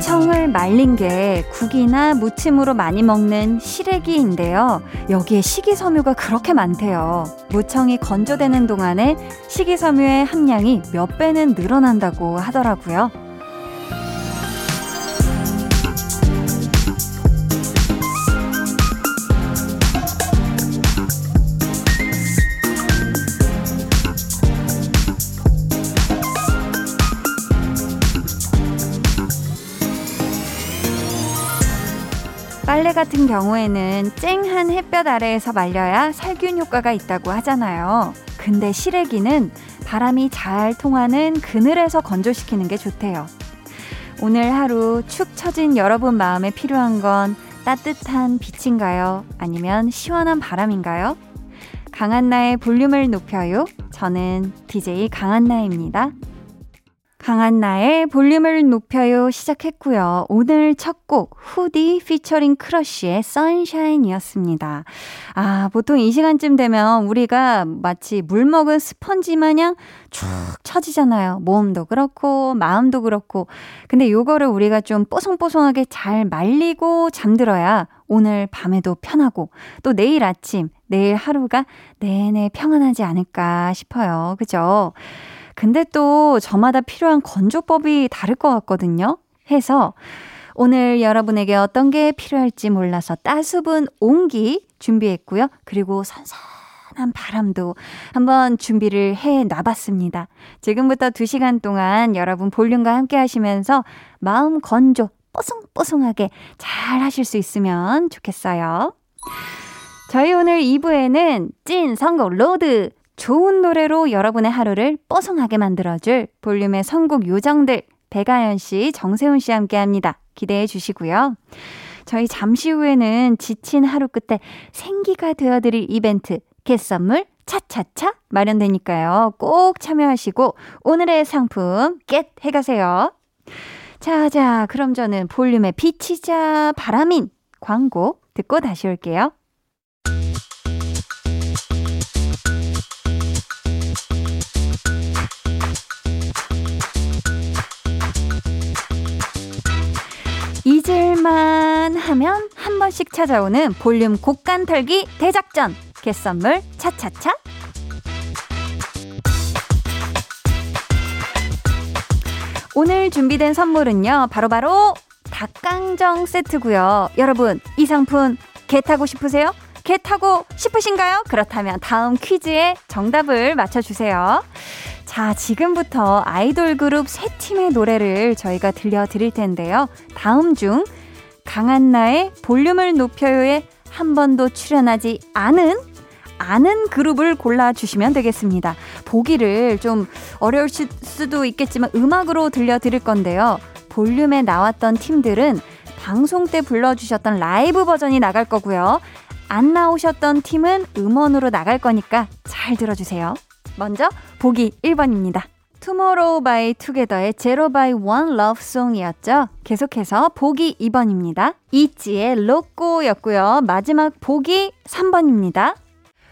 무청을 말린 게 국이나 무침으로 많이 먹는 시래기인데요. 여기에 식이섬유가 그렇게 많대요. 무청이 건조되는 동안에 식이섬유의 함량이 몇 배는 늘어난다고 하더라고요. 같은 경우에는 쨍한 햇볕 아래에서 말려야 살균 효과가 있다고 하잖아요. 근데 시래기는 바람이 잘 통하는 그늘에서 건조시키는 게 좋대요. 오늘 하루 축 처진 여러분 마음에 필요한 건 따뜻한 빛인가요? 아니면 시원한 바람인가요? 강한나의 볼륨을 높여요. 저는 DJ 강한나입니다. 강한 나의 볼륨을 높여요 시작했고요. 오늘 첫 곡 후디 피처링 크러쉬의 선샤인이었습니다. 아, 보통 이 시간쯤 되면 우리가 마치 물 먹은 스펀지 마냥 축 처지잖아요. 몸도 그렇고 마음도 그렇고. 근데 요거를 우리가 좀 뽀송뽀송하게 잘 말리고 잠들어야 오늘 밤에도 편하고 또 내일 아침, 내일 하루가 내내 평안하지 않을까 싶어요. 그죠? 근데 또 저마다 필요한 건조법이 다를 것 같거든요. 해서 오늘 여러분에게 어떤 게 필요할지 몰라서 따수운 온기 준비했고요. 그리고 선선한 바람도 한번 준비를 해 놔봤습니다. 지금부터 2시간 동안 여러분 볼륨과 함께 하시면서 마음 건조 뽀송뽀송하게 잘 하실 수 있으면 좋겠어요. 저희 오늘 2부에는 찐 선곡 로드 좋은 노래로 여러분의 하루를 뽀송하게 만들어줄 볼륨의 선곡 요정들 배가연 씨, 정세훈 씨 함께 합니다. 기대해 주시고요. 저희 잠시 후에는 지친 하루 끝에 생기가 되어드릴 이벤트 겟선물 차차차 마련되니까요. 꼭 참여하시고 오늘의 상품 겟 해가세요. 자, 자, 그럼 저는 볼륨의 비치자 바람인 광고 듣고 다시 올게요. 잊을만 하면 한 번씩 찾아오는 볼륨 곡간 털기 대작전 개선물 차차차 오늘 준비된 선물은요 바로바로 바로 닭강정 세트고요 여러분 이 상품 개 타고 싶으세요? 개 타고 싶으신가요? 그렇다면 다음 퀴즈에 정답을 맞춰주세요 자, 지금부터 아이돌 그룹 세 팀의 노래를 저희가 들려드릴 텐데요. 다음 중 강한나의 볼륨을 높여요에 한 번도 출연하지 않은 아는 그룹을 골라주시면 되겠습니다. 보기를 좀 어려울 수도 있겠지만 음악으로 들려드릴 건데요. 볼륨에 나왔던 팀들은 방송 때 불러주셨던 라이브 버전이 나갈 거고요. 안 나오셨던 팀은 음원으로 나갈 거니까 잘 들어주세요. 먼저 보기 1번입니다. 투모로우 바이 투게더의 Zero by One Love Song이었죠. 계속해서 보기 2번입니다. 있지의 LOCO였고요. 마지막 보기 3번입니다.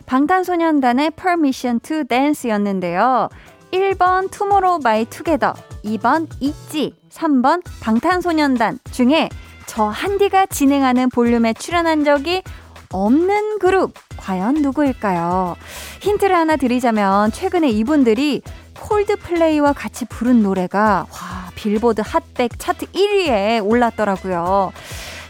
방탄소년단의 Permission to Dance였는데요. 1번 투모로우 바이 투게더, 2번 있지, 3번 방탄소년단 중에 저 한디가 진행하는 볼륨에 출연한 적이 없는 그룹 과연 누구일까요? 힌트를 하나 드리자면 최근에 이분들이 콜드플레이와 같이 부른 노래가 와 빌보드 핫백 차트 1위에 올랐더라고요.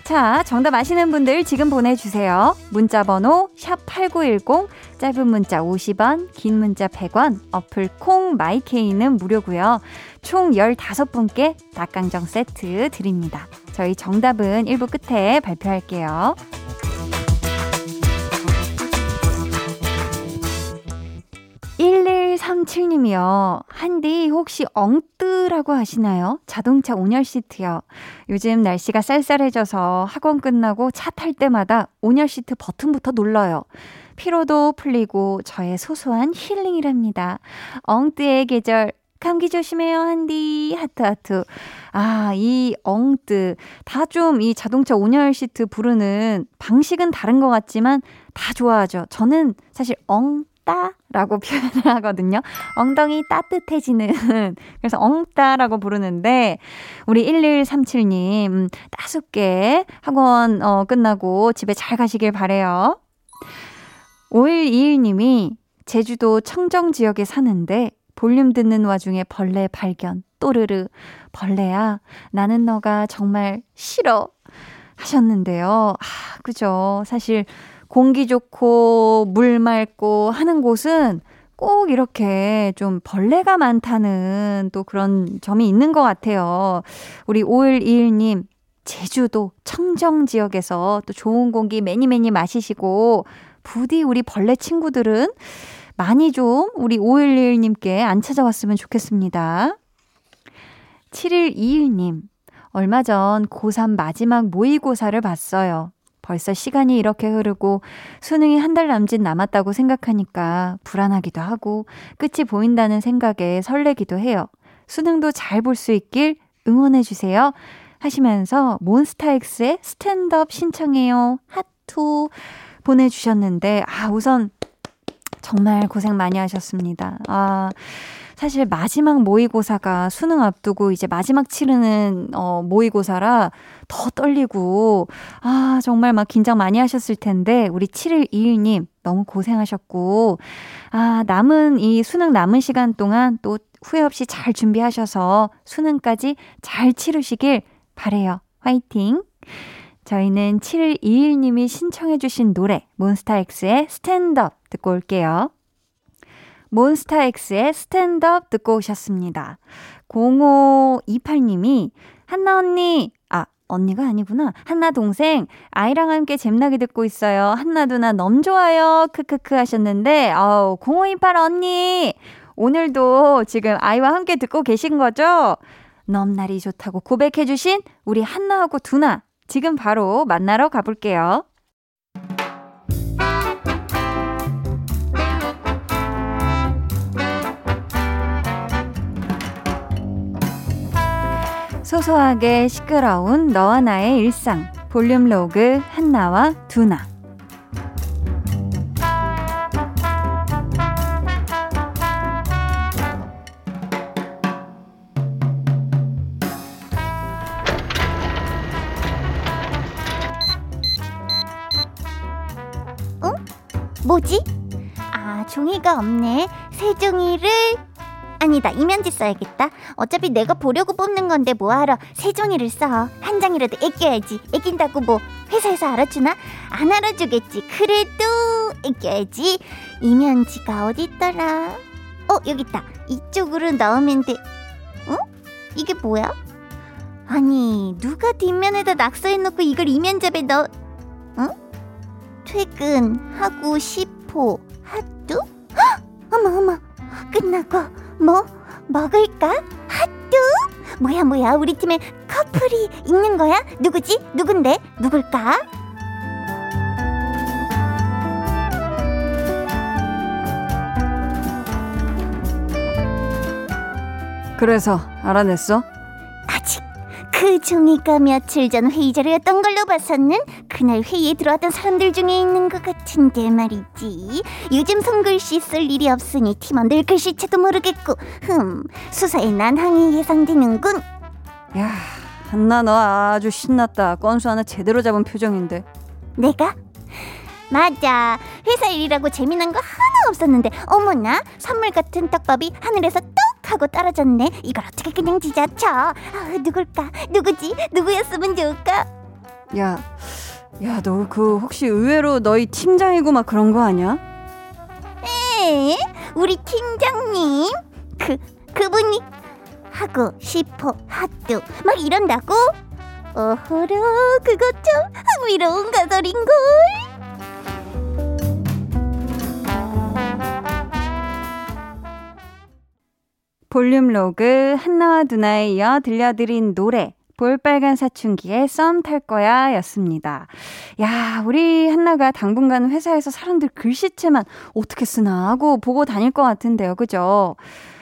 자, 정답 아시는 분들 지금 보내주세요. 문자 번호 샵8910, 짧은 문자 50원, 긴 문자 100원, 어플 콩 마이케이는 무료고요. 총 15분께 닭강정 세트 드립니다. 저희 정답은 1부 끝에 발표할게요. 1137님이요. 한디 혹시 엉뜨라고 하시나요? 자동차 온열 시트요. 요즘 날씨가 쌀쌀해져서 학원 끝나고 차 탈 때마다 온열 시트 버튼부터 눌러요. 피로도 풀리고 저의 소소한 힐링이랍니다. 엉뜨의 계절 감기 조심해요, 한디. 하트, 하트. 아, 이 엉뜨. 다 좀 이 자동차 온열 시트 부르는 방식은 다른 것 같지만 다 좋아하죠. 저는 사실 엉 엉따 라고 표현을 하거든요. 엉덩이 따뜻해지는. 그래서 엉따라고 부르는데, 우리 1137님, 음, 따숩게 학원, 어, 끝나고 집에 잘 가시길 바래요 5121님이 제주도 청정 지역에 사는데, 볼륨 듣는 와중에 벌레 발견. 또르르. 벌레야, 나는 너가 정말 싫어. 하셨는데요. 아, 그죠. 사실 공기 좋고 물 맑고 하는 곳은 꼭 이렇게 좀 벌레가 많다는 또 그런 점이 있는 것 같아요. 우리 5121님, 제주도 청정 지역에서 또 좋은 공기 매니 매니 마시시고, 부디 우리 벌레 친구들은 많이 좀 우리 5121님께 안 찾아왔으면 좋겠습니다. 7121님, 얼마 전 고3 마지막 모의고사를 봤어요. 벌써 시간이 이렇게 흐르고 수능이 한 달 남짓 남았다고 생각하니까 불안하기도 하고 끝이 보인다는 생각에 설레기도 해요. 수능도 잘 볼 수 있길 응원해주세요. 하시면서 몬스타엑스의 스탠드업 신청해요. 하투 보내주셨는데, 아, 우선 정말 고생 많이 하셨습니다. 아, 사실 마지막 모의고사가 수능 앞두고 이제 마지막 치르는 어 모의고사라 더 떨리고 아 정말 막 긴장 많이 하셨을 텐데 우리 7121님 너무 고생하셨고 아 남은 이 수능 남은 시간 동안 또 후회 없이 잘 준비하셔서 수능까지 잘 치르시길 바래요. 화이팅! 저희는 7121님이 신청해주신 노래 몬스타엑스의 스탠드업 듣고 올게요. 몬스타엑스의 스탠드업 듣고 오셨습니다. 0528님이 한나 언니, 아, 언니가 아니구나. 한나 동생, 아이랑 함께 잼나게 듣고 있어요. 한나 누나 너무 좋아요. 크크크 하셨는데, 어우, 0528 언니, 오늘도 지금 아이와 함께 듣고 계신 거죠? 넘날이 좋다고 고백해주신 우리 한나하고 두나, 지금 바로 만나러 가볼게요. 소소하게 시끄러운 너와 나의 일상 볼륨 로그 한나와 두나 어? 뭐지? 아, 종이가 없네. 새 종이를 아니다 이면지 써야겠다. 어차피 내가 보려고 뽑는 건데 뭐하러 세 종이를 써? 한 장이라도 애껴야지. 애낀다고 뭐 회사에서 알아주나? 안 알아주겠지. 그래도 애껴야지. 이면지가 어딨더라? 어 여기 있다. 이쪽으로 넣으면 돼. 어? 이게 뭐야? 아니 누가 뒷면에다 낙서해놓고 이걸 이면접에 넣어? 어? 퇴근 하고 싶어. 하뚜? 어머 어머. 끝나고 뭐 먹을까? 핫뚜? 뭐야 뭐야 우리 팀에 커플이 있는 거야? 누구지? 누군데? 누굴까? 그래서 알아냈어? 그 종이가 며칠 전 회의 자료였던 걸로 봐서는 그날 회의에 들어왔던 사람들 중에 있는 것 같은데 말이지. 요즘 손글씨 쓸 일이 없으니 팀원들 글씨체도 모르겠고, 흠, 수사에 난항이 예상되는군. 야, 한나 너 아주 신났다. 건수 하나 제대로 잡은 표정인데. 내가? 맞아. 회사 일이라고 재미난 거 하나 없었는데, 어머나, 선물 같은 떡밥이 하늘에서 떡 하고 떨어졌네. 이걸 어떻게 그냥 지자쳐? 아, 누굴까? 누구지? 누구였으면 좋을까? 야, 야, 너 그 혹시 의외로 너희 팀장이고 막 그런 거 아니야? 에? 우리 팀장님? 그 그분이 하고 싶어 하뚜 막 이런다고? 어허라 그것 좀 흥미로운 가설인걸 볼륨 로그 한나와 두나에 이어 들려드린 노래 볼빨간 사춘기의 썸 탈 거야 였습니다. 야, 우리 한나가 당분간 회사에서 사람들 글씨체만 어떻게 쓰나 하고 보고 다닐 것 같은데요. 그죠?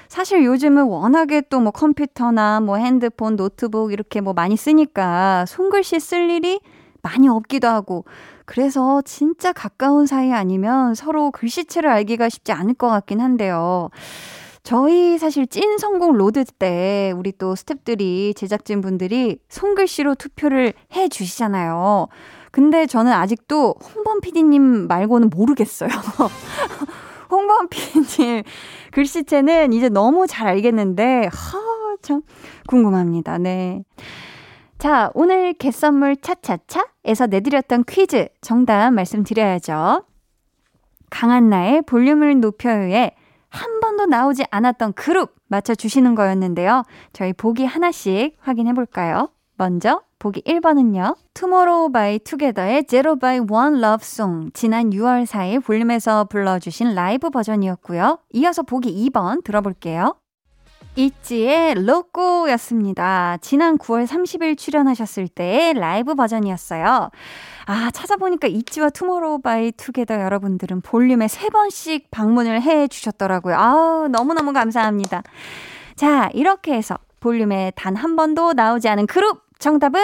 사실 요즘은 워낙에 또 뭐 컴퓨터나 뭐 핸드폰, 노트북 이렇게 뭐 많이 쓰니까 손글씨 쓸 일이 많이 없기도 하고 그래서 진짜 가까운 사이 아니면 서로 글씨체를 알기가 쉽지 않을 것 같긴 한데요. 저희 사실 찐 선곡 로드 때 우리 또 스탭들이 제작진 분들이 손글씨로 투표를 해 주시잖아요. 근데 저는 아직도 홍범 PD님 말고는 모르겠어요. 홍범 PD님 글씨체는 이제 너무 잘 알겠는데, 하, 참 궁금합니다. 네. 자, 오늘 개선물 차차차에서 내드렸던 퀴즈 정답 말씀드려야죠. 강한나의 볼륨을 높여요에 한 번도 나오지 않았던 그룹 맞춰주시는 거였는데요. 저희 보기 하나씩 확인해 볼까요? 먼저 보기 1번은요. 투모로우 바이 투게더의 Zero by One Love Song 지난 6월 4일 볼륨에서 불러주신 라이브 버전이었고요. 이어서 보기 2번 들어볼게요. 있지의 LOCO였습니다. 지난 9월 30일 출연하셨을 때의 라이브 버전이었어요. 아, 찾아보니까 있지와 투모로우 바이 투게더 여러분들은 볼륨에 3번씩 방문을 해 주셨더라고요. 아, 너무너무 감사합니다. 자, 이렇게 해서 볼륨에 단 한 번도 나오지 않은 그룹 정답은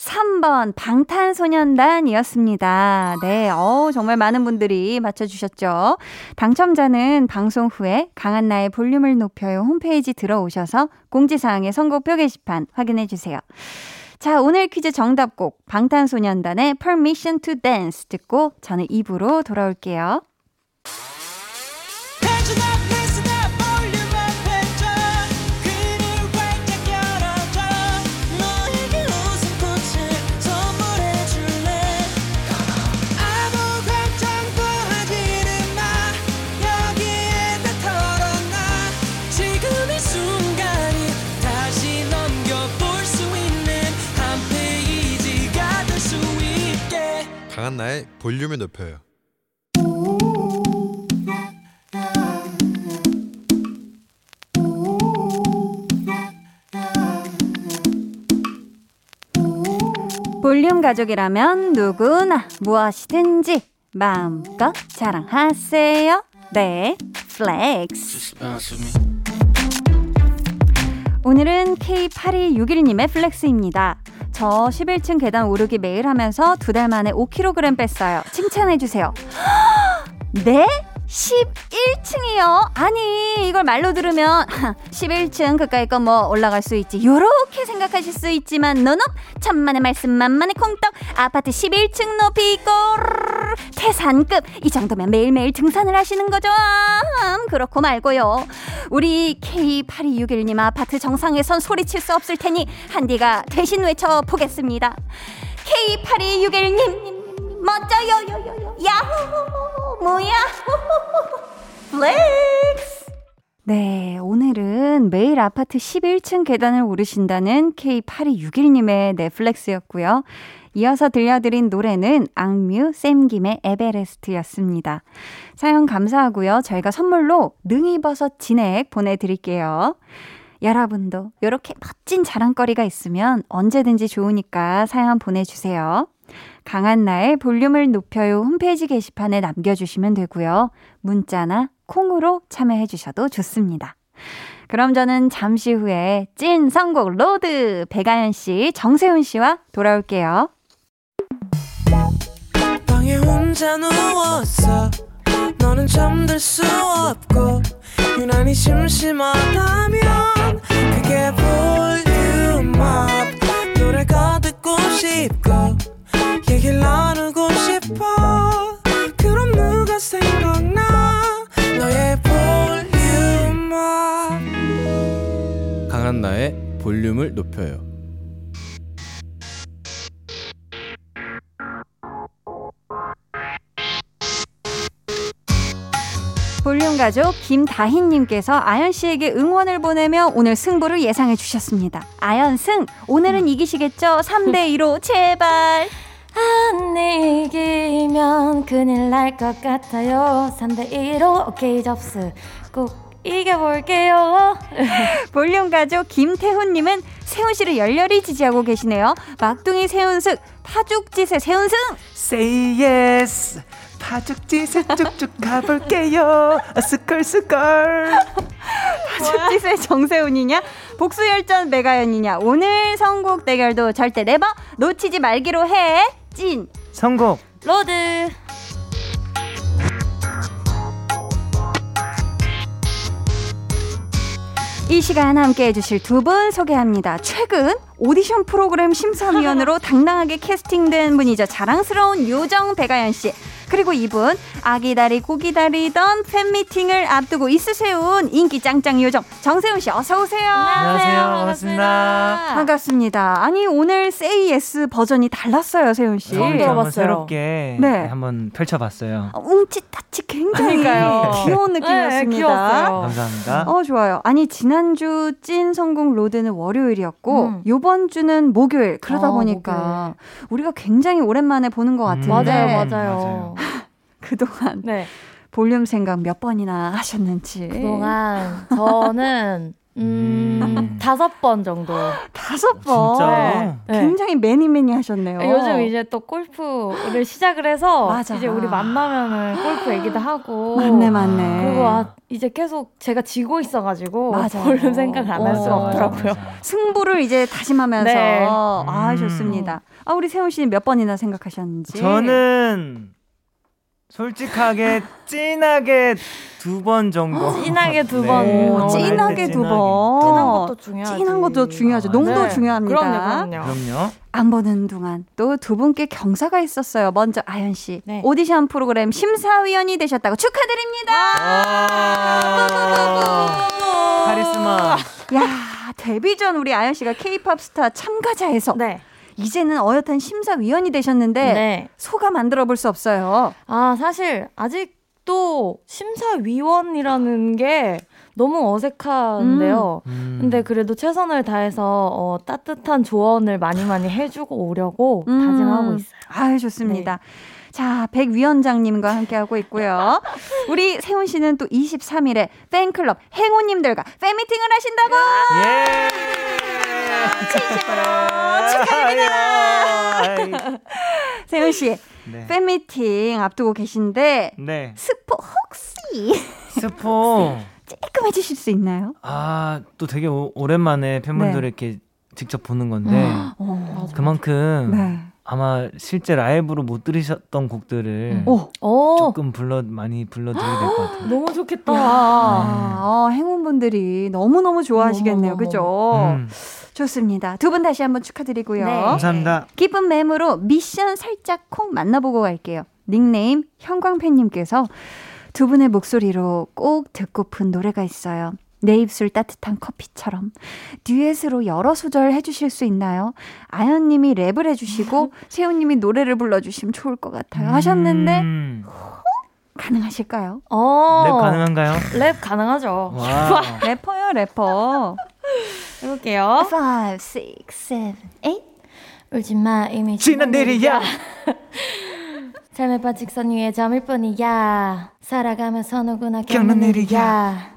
3번 방탄소년단이었습니다. 네, 어 정말 많은 분들이 맞춰주셨죠. 당첨자는 방송 후에 강한나의 볼륨을 높여요 홈페이지 들어오셔서 공지사항의 선곡표 게시판 확인해 주세요. 자, 오늘 퀴즈 정답곡 방탄소년단의 Permission to Dance 듣고 저는 입으로 돌아올게요. 볼륨을 높여요. 볼륨 가족이라면 누구나 무엇이든지 마음껏 자랑하세요. 네, flex. 오늘은 K8261님의 flex입니다. 저 11층 계단 오르기 매일 하면서 두 달 만에 5kg 뺐어요. 칭찬해주세요. 네? 11층이요? 아니, 이걸 말로 들으면 11층 그까이 거 뭐 올라갈 수 있지. 요렇게 생각하실 수 있지만 너너 천만의 말씀 만만의 콩떡 아파트 11층 높이 꼬르르 태산급 이 정도면 매일매일 등산을 하시는 거죠. 음, 그렇고 말고요. 우리 K8261님 아파트 정상에선 소리칠 수 없을 테니 한디가 대신 외쳐 보겠습니다. K8261님 멋져요 야호 뭐야 flex 네, 오늘은 매일 아파트 11층 계단을 오르신다는 K8261님의 내 flex였고요. 이어서 들려드린 노래는 악뮤 쌤김의 에베레스트였습니다. 사연 감사하고요. 저희가 선물로 능이버섯 진액 보내드릴게요. 여러분도 이렇게 멋진 자랑거리가 있으면 언제든지 좋으니까 사연 보내주세요. 강한나의 볼륨을 높여요 홈페이지 게시판에 남겨주시면 되고요. 문자나 콩으로 참여해 주셔도 좋습니다. 그럼 저는 잠시 후에 찐 선곡 로드 백아연 씨, 정세운 씨와 돌아올게요. 얘기를 나누고 싶어 그럼 누가 생각나 너의 볼륨업 강한나의 볼륨을 높여요. 볼륨 가족 김다희님께서 아연 씨에게 응원을 보내며 오늘 승부를 예상해 주셨습니다. 아연 승! 오늘은 이기시겠죠? 3대2로 제발! 안 이기면 큰일 날 것 같아요. 3대2로 오케이 접수. 꼭 이겨볼게요. 볼륨 가족 김태훈님은 세운 씨를 열렬히 지지하고 계시네요. 막둥이 세운승, 파죽지세 세운승! Say yes. 파죽지세 쭉쭉 가볼게요. 스컬 스컬. 파죽지세 정세운이냐? 복수열전 백아연이냐 오늘 선곡 대결도 절대 never 놓치지 말기로 해. 찐. 선곡 로드. 이 시간 함께 해주실 두 분 소개합니다. 최근 오디션 프로그램 심사위원으로 당당하게 캐스팅된 분이죠. 자랑스러운 요정 백아연 씨. 그리고 이분 아기다리 고기다리던 팬미팅을 앞두고 있으세운 인기 짱짱 요정 정세운 씨 어서 오세요. 안녕하세요. 반갑습니다. 반갑습니다. 아니 오늘 Say Yes 버전이 달랐어요, 세운 씨. 처음 네, 들어봤어요. 한번 새롭게 네. 한번 펼쳐봤어요. 어, 웅치타치 굉장히 그러니까요. 귀여운 느낌이었습니다. 네, 귀여웠어요. 감사합니다. 어 좋아요. 아니 지난주 찐 선곡 로드는 월요일이었고 음. 요번 주는 목요일 그러다 아, 보니까 우리가 굉장히 오랜만에 보는 것 같은데 맞아요, 맞아요. 맞아요. 그동안 네. 볼륨 생각 몇 번이나 하셨는지 그동안 저는 음, 음. 다섯 번 정도. 다섯 번 진짜요? 네. 굉장히 매니 매니 하셨네요. 요즘 이제 또 골프를 시작을 해서 맞아. 이제 우리 만나면은 골프 얘기도 하고 맞네 맞네. 그리고 아, 이제 계속 제가 지고 있어가지고 맞아요. 볼륨 생각을 안 할 수가 어. 없더라고요. 승부를 이제 다짐하면서 네. 아 음. 좋습니다. 아 우리 세훈 씨는 몇 번이나 생각하셨는지 저는 솔직하게 찐하게 두 번 정도. 진하게 두 네. 번. 오, 어, 진하게 두 번. 진한 것도 중요하지. 진한 것도 중요하죠. 농도 네. 중요합니다. 그럼요, 그럼요. 그럼요. 안 보는 동안 또 두 분께 경사가 있었어요. 먼저 아연 씨 네. 오디션 프로그램 심사위원이 되셨다고 축하드립니다. 아~ 카리스마. 야 데뷔 전 우리 아연 씨가 K-팝 스타 참가자에서 네. 이제는 어엿한 심사위원이 되셨는데 네. 소감 안 들어볼 수 없어요. 아, 사실 아직도 심사위원이라는 게 너무 어색한데요. 음. 네, 근데 그래도 최선을 다해서 어, 따뜻한 조언을 많이 많이 해주고 오려고 음. 다짐하고 있어요. 아유 좋습니다. 자, 백 위원장님과 함께하고 있고요. 우리 세훈 씨는 또 23일에 팬클럽 행운님들과 팬미팅을 하신다고! 예. 축하드립니다. 세훈 씨, 네. 팬미팅 앞두고 계신데 네. 스포 혹시 스포. 조금 해주실 수 있나요? 아, 또 되게 오, 오랜만에 팬분들 네. 이렇게 직접 보는 건데 어, 그만큼 네. 아마 실제 라이브로 못 들으셨던 곡들을 오, 오, 조금 불러 많이 불러드리게 될 것 같아요. 너무 좋겠다. 아, 어, 행운분들이 너무 너무 좋아하시겠네요. 너무너무. 그죠? 음, 좋습니다. 두 분 다시 한번 축하드리고요. 네. 감사합니다. 기쁜 맴으로 미션 살짝 콩 만나보고 갈게요. 닉네임 형광팬님께서 두 분의 목소리로 꼭 듣고픈 노래가 있어요. 내 입술 따뜻한 커피처럼 듀엣으로 여러 소절 해주실 수 있나요? 아연님이 랩을 해주시고 세훈님이 노래를 불러주시면 좋을 것 같아요. 하셨는데 음, 가능하실까요? 어, 랩 가능한가요? 랩 가능하죠. 와. 래퍼요 래퍼. 해볼게요. 5, 6, 7, 8 울지 마 이미 지난 일이야. 삶의 반직선 위에 점일 뿐이야 살아가면서 누구나 겪는 일이야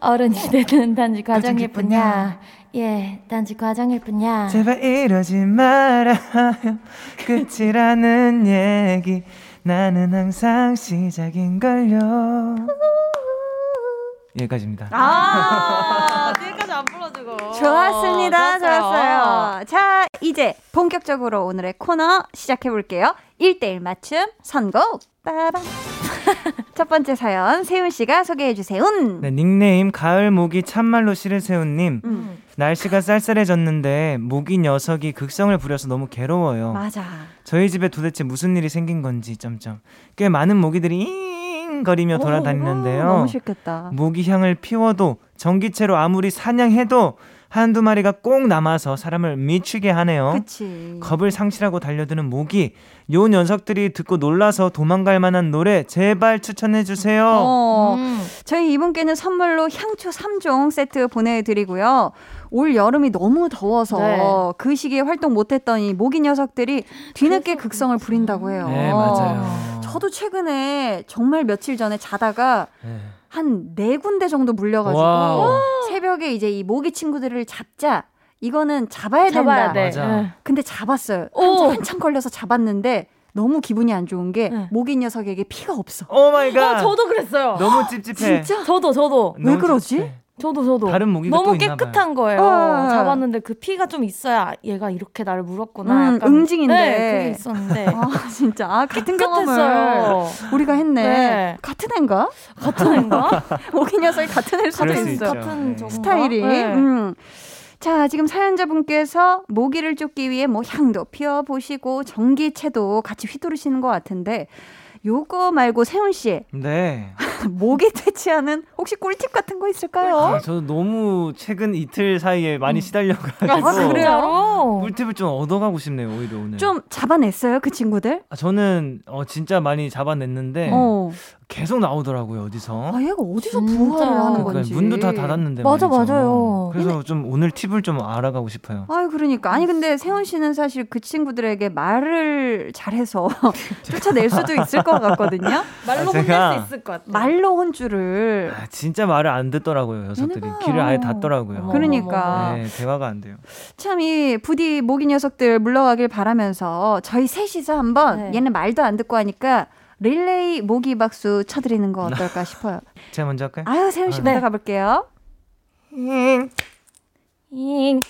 어른이 되는 단지 과정일 과정일. 뿐이야 예 단지 과정일 뿐이야 제발 이러지 말아요. 끝이라는 얘기. 나는 항상 시작인걸요. 여기까지입니다. 아 뒤에까지 안 불러주고 좋았습니다. 좋았어요. 자, 이제 본격적으로 오늘의 코너 시작해 볼게요. 1대1 맞춤 선곡. 빠밤. 첫 번째 사연 세훈 씨가 소개해 주세요. 네, 닉네임 가을 모기 참말로 싫으세훈님. 음, 날씨가 쌀쌀해졌는데 모기 녀석이 극성을 부려서 너무 괴로워요. 맞아. 저희 집에 도대체 무슨 일이 생긴 건지 점점 꽤 많은 모기들이 잉 거리며 돌아다니는데요. 어, 너무 싫겠다. 모기 향을 피워도 전기채로 아무리 사냥해도 한두 마리가 꼭 남아서 사람을 미치게 하네요. 그치. 겁을 상실하고 달려드는 모기. 요 녀석들이 듣고 놀라서 도망갈 만한 노래 제발 추천해 주세요. 어, 음. 저희 이분께는 선물로 향초 3종 세트 보내드리고요. 올 여름이 너무 더워서 네. 그 시기에 활동 못했더니 모기 녀석들이 뒤늦게 극성을 부린다고 해요. 네, 맞아요. 저도 최근에 정말 며칠 전에 자다가 네. 한 네 군데 정도 물려가지고 wow. 새벽에 이제 이 모기 친구들을 잡자. 이거는 잡아야 잡아야 된다. 돼 맞아. 네. 근데 잡았어요. 오. 한참, 한참 걸려서 잡았는데 너무 기분이 안 좋은 게 네. 모기 녀석에게 피가 없어. oh my God. 아 저도 그랬어요 너무 찝찝해. 진짜? 저도 저도 왜 그러지? 찝찝해. 저도 저도 다른 모기가 너무 또 있나 깨끗한 거예요. 어. 잡았는데 그 피가 좀 있어야 얘가 이렇게 나를 물었구나. 음, 약간 응징인데. 네, 그게 있었는데 아 진짜 아, 같은 경험을 깨끗했어요. 우리가 했네. 네. 같은 애인가? 같은 애인가? 오기 녀석이 같은 애일 수도 있어. 같은 네. 스타일이. 네. 음. 자, 지금 사연자분께서 모기를 쫓기 위해 뭐 향도 피워보시고 전기채도 같이 휘두르시는 것 같은데 요거 말고 세훈 씨 네. 모기 퇴치하는 혹시 꿀팁 같은 거 있을까요? 아, 저도 너무 최근 이틀 사이에 많이 시달려가지고 아, 그래요? 꿀팁을 좀 얻어가고 싶네요 오히려 오늘. 좀 잡아냈어요 그 친구들? 아, 저는 어, 진짜 많이 잡아냈는데 어. 계속 나오더라고요 어디서. 아 얘가 어디서. 부화를 하는 그러니까 건지. 문도 다 닫았는데 맞아, 말이죠. 맞아요. 그래서 좀 오늘 팁을 좀 알아가고 싶어요. 아유 그러니까 아니 근데 세훈 씨는 사실 그 친구들에게 말을 잘해서 쫓아낼 수도 있을 것 같거든요. 말로 아, 제가- 혼낼 수 있을 것 같아. 말로 혼주를 아, 진짜 말을 안 듣더라고요 녀석들이 얘네가- 귀를 아예 닫더라고요. 그러니까. 네, 대화가 안 돼요. 참 이 부디 모기 녀석들 물러가길 바라면서 저희 셋이서 한번 네. 얘는 말도 안 듣고 하니까 릴레이 모기 박수 쳐드리는 거 어떨까 싶어요. 제가 먼저 할까요? 아유 세훈 씨부터 네. 가볼게요. 잉. 잉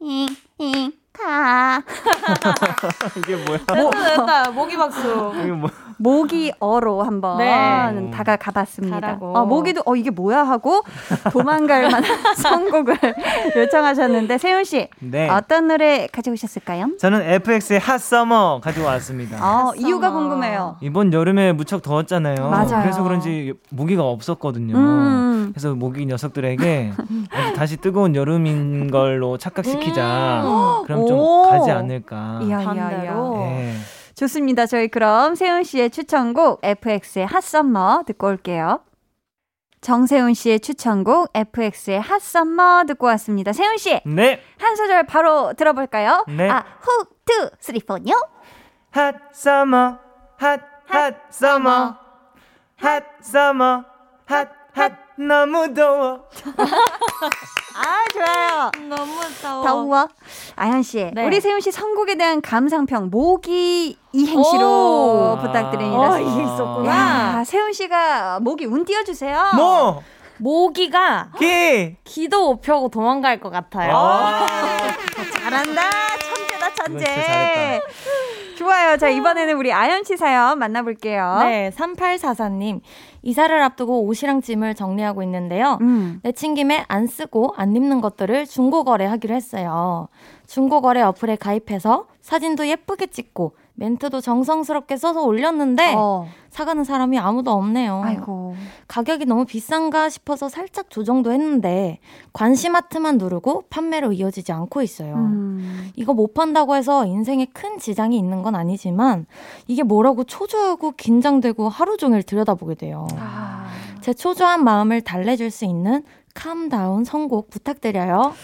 잉 가. 이게 뭐야? 됐다 됐다 모기 박수. 이게 뭐? 모기 어로 한번 네. 다가가 봤습니다. 어, 모기도 어 이게 뭐야 하고 도망갈 만한 선곡을 요청하셨는데 세훈 씨 네. 어떤 노래 가져오셨을까요? 저는 FX의 핫 서머 가지고 왔습니다. 어. 이유가 궁금해요. 이번 여름에 무척 더웠잖아요. 맞아요. 그래서 그런지 모기가 없었거든요. 음. 그래서 모기 녀석들에게 다시 뜨거운 여름인 걸로 착각시키자. 그럼 좀 오. 가지 않을까. 이야, 이야, 이야. 반대로. 네. 좋습니다. 저희 그럼 세훈 씨의 추천곡 FX의 핫썸머 듣고 올게요. 정세훈 씨의 추천곡 FX의 핫썸머 듣고 왔습니다. 세운 씨, 네. 한 소절 바로 들어볼까요? 네. 아, 후, two, three, four. Hot summer hot hot summer 핫서머 핫 핫 너무 더워. 아, 좋아요. 너무 더워. 더워. 아현 씨, 네. 우리 세훈 씨 선곡에 대한 감상평 모기 이행시로 오. 부탁드립니다. 어, 이게 있었구나. 야, 세훈 씨가 모기 운 띄워주세요. 뭐? 모기가 기. 기도 못 펴고 도망갈 것 같아요. 아. 잘한다. 천재다, 천재. 좋아요. 자, 이번에는 우리 아연 씨 사연 만나볼게요. 네, 3844님. 이사를 앞두고 옷이랑 짐을 정리하고 있는데요. 음. 내친 김에 안 쓰고 안 입는 것들을 중고거래하기로 했어요. 중고거래 어플에 가입해서 사진도 예쁘게 찍고 멘트도 정성스럽게 써서 올렸는데 어. 사가는 사람이 아무도 없네요. 아이고. 가격이 너무 비싼가 싶어서 살짝 조정도 했는데 관심 하트만 누르고 판매로 이어지지 않고 있어요. 음. 이거 못 판다고 해서 인생에 큰 지장이 있는 건 아니지만 이게 뭐라고 초조하고 긴장되고 하루 종일 들여다보게 돼요. 아. 제 초조한 마음을 달래줄 수 있는 캄다운 선곡 부탁드려요.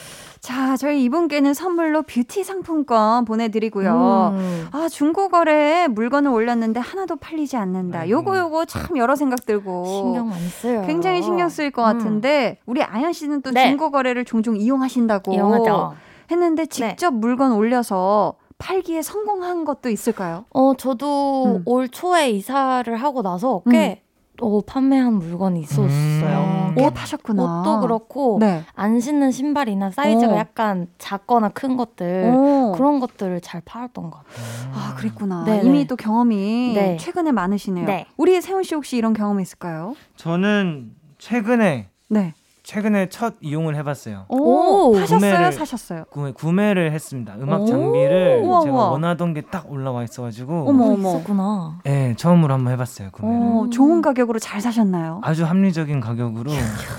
자, 저희 이분께는 선물로 뷰티 상품권 보내드리고요. 음. 아, 중고거래에 물건을 올렸는데 하나도 팔리지 않는다. 아이고. 요거, 요거 참 여러 생각 들고. 신경 많이 써요. 굉장히 신경 쓰일 것 음. 같은데, 우리 아연 씨는 또 네. 중고거래를 종종 이용하신다고. 이용하죠. 했는데 직접 물건 올려서 팔기에 성공한 것도 있을까요? 어, 저도 음. 올 초에 이사를 하고 나서 꽤 어, 판매한 물건이 있었어요. 음. 꽤 옷, 파셨구나. 옷도 그렇고 네. 안 신는 신발이나 사이즈가 어. 약간 작거나 큰 것들 오. 그런 것들을 잘 팔았던 것 같아요. 아, 그랬구나. 네, 이미 네. 또 경험이 네. 최근에 많으시네요. 네. 우리 세훈 씨 혹시 이런 경험 있을까요? 저는 최근에 네. 최근에 첫 이용을 해봤어요. 오, 오? 구매를- 사셨어요? 구매, 구매를 했습니다. 음악 오. 장비를 우와, 제가 우와. 원하던 게 딱 올라와 있어가지고 어머, 어, 어머. 있었구나. 네, 처음으로 한번 해봤어요. 구매를. 어, 좋은 가격으로 잘 사셨나요? 아주 합리적인 가격으로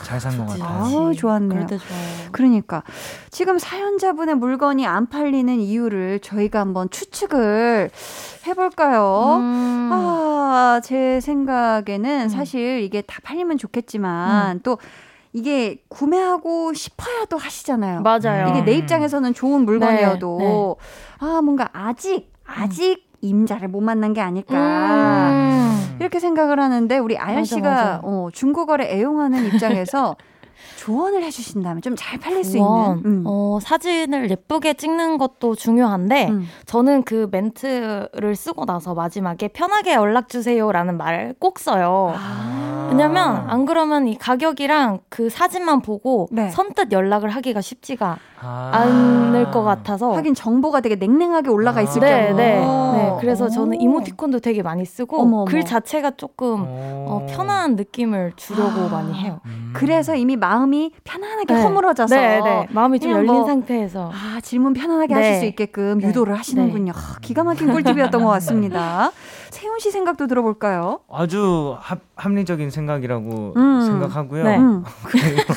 잘 산 것 같아요. 아우, 좋았네요. 그럴 때 좋아요. 그러니까 지금 사연자분의 물건이 안 팔리는 이유를 저희가 한번 추측을 해볼까요? 음. 아, 제 생각에는 음. 사실 이게 다 팔리면 좋겠지만 또 이게 구매하고 싶어야도 하시잖아요. 맞아요. 이게 내 입장에서는 좋은 물건이어도 네, 네. 아 뭔가 아직 아직 임자를 못 만난 게 아닐까 음. 이렇게 생각을 하는데 우리 아연 맞아, 씨가 맞아. 어, 중고거래 애용하는 입장에서 조언을 해주신다면 좀 잘 팔릴 수 우와, 있는. 음. 어, 사진을 예쁘게 찍는 것도 중요한데 음. 저는 그 멘트를 쓰고 나서 마지막에 편하게 연락 주세요라는 말을 꼭 써요. 아. 왜냐면 안 그러면 이 가격이랑 그 사진만 보고 네. 선뜻 연락을 하기가 쉽지가 아. 않을 것 같아서 하긴 정보가 되게 냉랭하게 올라가 있을 네, 경우. 네, 네. 그래서 저는 오. 이모티콘도 되게 많이 쓰고 어머, 어머. 글 자체가 조금 어, 편한 느낌을 주려고 아. 많이 해요. 음. 그래서 이미 마음이 편안하게 네. 허물어져서 네, 네. 마음이 좀 그냥 열린 뭐- 상태에서 아, 질문 편안하게 네. 하실 수 있게끔 네. 유도를 하시는군요. 아, 기가 막힌 꿀팁이었던 것 같습니다. 세훈 씨 생각도 들어볼까요? 아주 합, 합리적인 생각이라고 음. 생각하고요. 네. 음. 그리고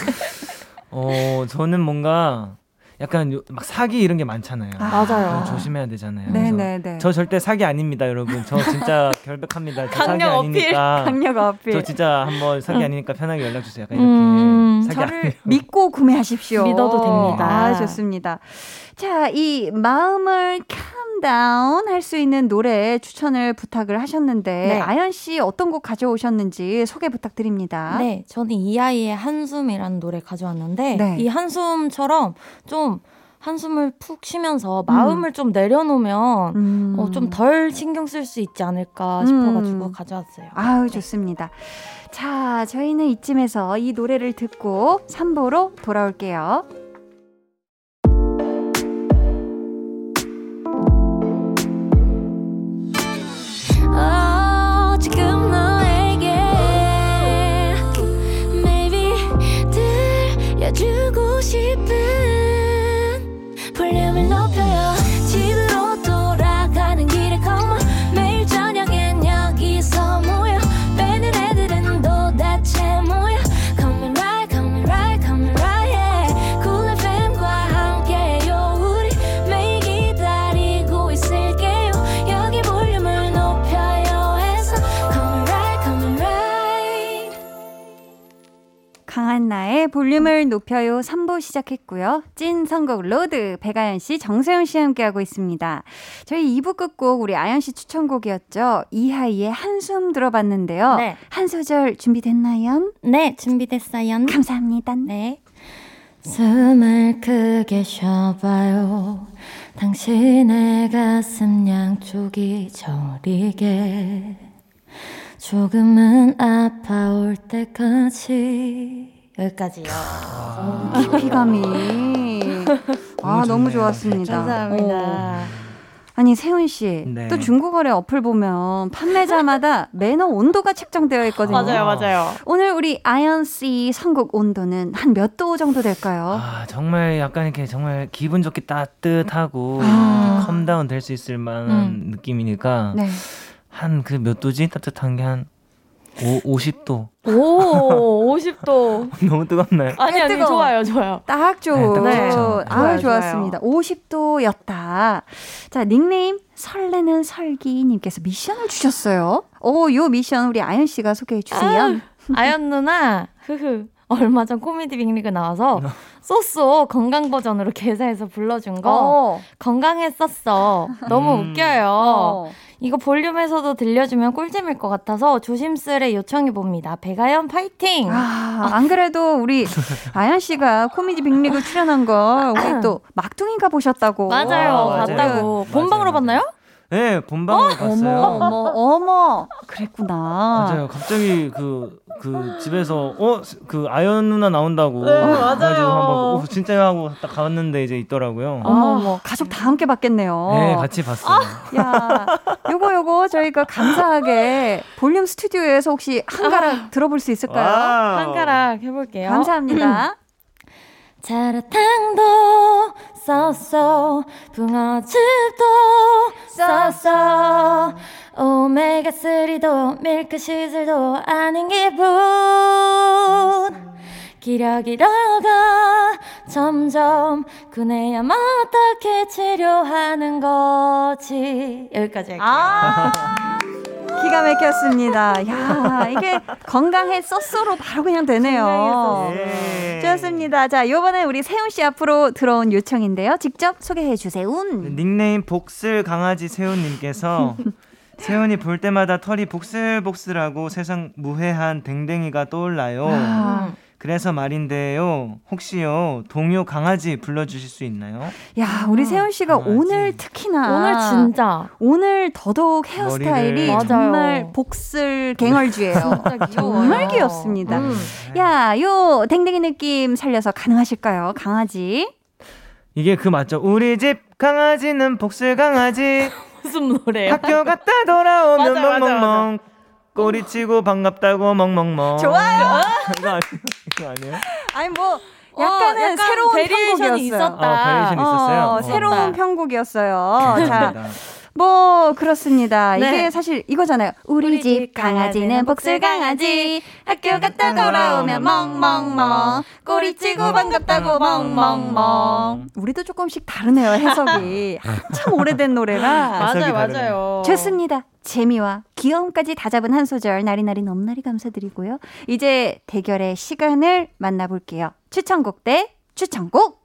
어 저는 뭔가 약간 요- 막 사기 이런 게 많잖아요. 아, 맞아요. 조심해야 되잖아요. 네네네. 저 절대 사기 아닙니다, 여러분. 저 진짜 결백합니다. 저 사기 강력 어필. 아니니까. 강력 어필. 저 진짜 한번 사기 아니니까 편하게 연락 주세요. 약간 이렇게 음, 사기 저를 아니에요. 믿고 구매하십시오. 믿어도 됩니다. 아, 좋습니다. 자, 이 마음을 calm 할수 있는 노래 추천을 부탁을 하셨는데 네. 아연 씨 어떤 곡 가져오셨는지 소개 부탁드립니다. 네, 저는 이 아이의 한숨이라는 노래 가져왔는데 네. 이 한숨처럼 좀 한숨을 푹 쉬면서 마음을 좀 내려놓으면 음. 어, 좀 덜 신경 쓸 수 있지 않을까 음. 싶어가지고 가져왔어요. 아유, 좋습니다. 자, 저희는 이쯤에서 이 노래를 듣고 3부로 돌아올게요. 강한나의 볼륨을 높여요 3부 시작했고요. 찐 선곡 로드 백아연 씨, 정세운 씨 함께하고 있습니다. 저희 2부 끝곡 우리 아연 씨 추천곡이었죠. 이하이의 한숨 들어봤는데요. 네. 한 소절 준비됐나요? 네, 준비됐어요. 감사합니다. 네. 숨을 크게 쉬어봐요. 당신의 가슴 양쪽이 저리게 조금은 아파올 때까지 여기까지요. 깊이감이. 아, 너무. 좋았습니다. 어. 감사합니다. 아니, 세운 씨. 네. 또 중고거래 어플 보면 판매자마다 매너 온도가 책정되어 있거든요. 맞아요, 맞아요. 오늘 우리 아연 씨 선곡 온도는 한 몇 도 정도 될까요? 아 정말 약간 이렇게 정말 기분 좋게 따뜻하고 아. calm down 될 수 있을 만한 음. 느낌이니까 네. 한그 몇 도지 따뜻한 게 한 50도 오, 50도. 너무 뜨겁나요? 아니, 아니, 뜨거워. 좋아요, 좋아요. 딱 좋은. 네, 딱 좋죠. 아, 좋았습니다. 50도였다. 자, 닉네임 설레는 설기님께서 미션을 주셨어요. 오, 요 미션 우리 아연 씨가 소개해 주세요. 아 연 누나, 흐흐. 얼마 전 코미디 빅리그 나와서 쏘쏘 건강 버전으로 개사해서 불러준 거 어. 건강했었어. 너무 음. 웃겨요. 어. 이거 볼륨에서도 들려주면 꿀잼일 것 같아서 조심스레 요청해 봅니다. 배가연 파이팅! 아, 안 그래도 우리 아연 씨가 코미디 빅리그 출연한 걸 우리 또 막둥이가 보셨다고. 맞아요, 맞아요. 봤다고. 맞아요, 본방으로. 봤나요? 네 본방으로 봤어요. 어머, 어머, 어머. 그랬구나. 맞아요. 갑자기 그, 그 집에서, 어? 그 아연 누나 나온다고. 네, 그래가지고 한번, 어, 진짜요? 하고 딱 가봤는데 이제 있더라고요. 어머, 어머. 가족 다 함께 봤겠네요. 네, 같이 봤어요. 야, 요거 요거 저희가 감사하게 볼륨 스튜디오에서 혹시 한 가락 들어볼 수 있을까요? Wow. 한 가락 해볼게요. 감사합니다. 자라탕도 so so 붕어즙도 so so 오메가3도 밀크시슬도 아닌 기분. 기력 잃어가 점점 그네야만 어떻게 치료하는 거지? 여기까지 할게요. 아, 기가 막혔습니다. 야, 이게 건강해 쏘쏘로 바로 그냥 되네요. 예. 좋습니다. 자, 요번에 우리 세훈 씨 앞으로 들어온 요청인데요. 직접 소개해 주세요. 닉네임 복슬 강아지 세훈님께서 세훈이 볼 때마다 털이 복슬복슬하고 세상 무해한 댕댕이가 떠올라요. 아, 그래서 말인데요. 혹시요 동요 강아지 불러주실 수 있나요? 야, 우리 세훈 씨가 강아지. 오늘 특히나 오늘 진짜 오늘 더더욱 헤어스타일이 머리를- 정말 맞아요. 복슬 귀여워요. 정말 귀엽습니다. 음. 야, 요 댕댕이 느낌 살려서 가능하실까요? 강아지. 이게 그 맞죠? 우리 집 강아지는 복슬 강아지. 무슨 노래요? 학교 갔다 돌아오면 멍멍멍. 꼬리치고 반갑다고 멍멍멍. 좋아요. 이거 아니에요? 이거 아니에요? 아니 뭐 어, 약간은 약간 새로운 편곡이었어요. 있었다. 어, 있었어요? 어, 어. 새로운 좋다. 편곡이었어요. 자, 감사합니다. 뭐 그렇습니다. 네. 이게 사실 이거잖아요. 우리, 우리 집집 강아지는 복슬 강아지. 학교 갔다 돌아오면 멍멍멍. 꼬리 치고 반갑다고 멍멍멍. 우리도 조금씩 다르네요 해석이. 한참 오래된 노래라. 해석이 맞아요. 맞아요. 좋습니다. 재미와 귀여움까지 다 잡은 한 소절 나리나리 넘나리 감사드리고요. 이제 대결의 시간을 만나볼게요. 추천곡 대 추천곡.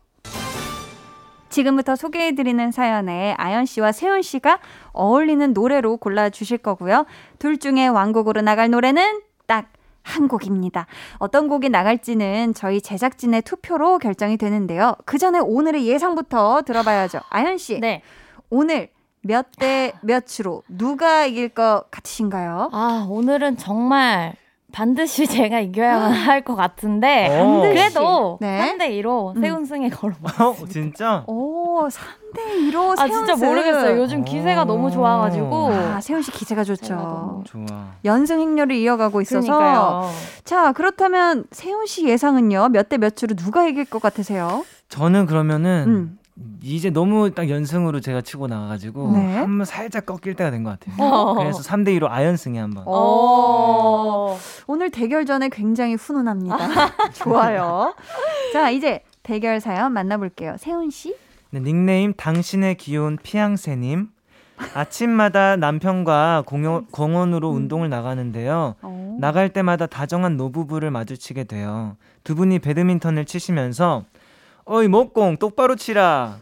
지금부터 소개해드리는 사연에 아연 씨와 세훈 씨가 어울리는 노래로 골라주실 거고요. 둘 중에 왕곡으로 나갈 노래는 딱 한 곡입니다. 어떤 곡이 나갈지는 저희 제작진의 투표로 결정이 되는데요. 그 전에 오늘의 예상부터 들어봐야죠. 아연 씨, 네. 오늘 몇 대 몇으로 누가 이길 것 같으신가요? 아, 오늘은 정말 반드시 제가 이겨야만 할 것 같은데. 어. 그래도 네. 3대 2로 음. 세운승에 걸어봐. 어, 진짜? 오, 3대 2로 아, 진짜 모르겠어요. 요즘 오. 기세가 너무 좋아가지고. 아, 세훈 씨 기세가 좋죠. 좋아. 연승 행렬을 이어가고 있어서 그러니까요. 자, 그렇다면 세훈 씨 예상은요? 몇 대 몇으로 누가 이길 것 같으세요? 저는 그러면은 음. 이제 너무 딱 연승으로 제가 치고 나가가지고 네. 한번 살짝 꺾일 때가 된 것 같아요. 어. 그래서 3대 2로 아연승에 한번. 어. 오늘 대결 전에 굉장히 훈훈합니다. 좋아요. 자, 이제 대결 사연 만나볼게요. 세훈 씨? 네, 닉네임 당신의 귀여운 피앙새님. 아침마다 남편과 공연, 공원으로 운동을 나가는데요. 어. 나갈 때마다 다정한 노부부를 마주치게 돼요. 두 분이 배드민턴을 치시면서 어이 목공 똑바로 치라.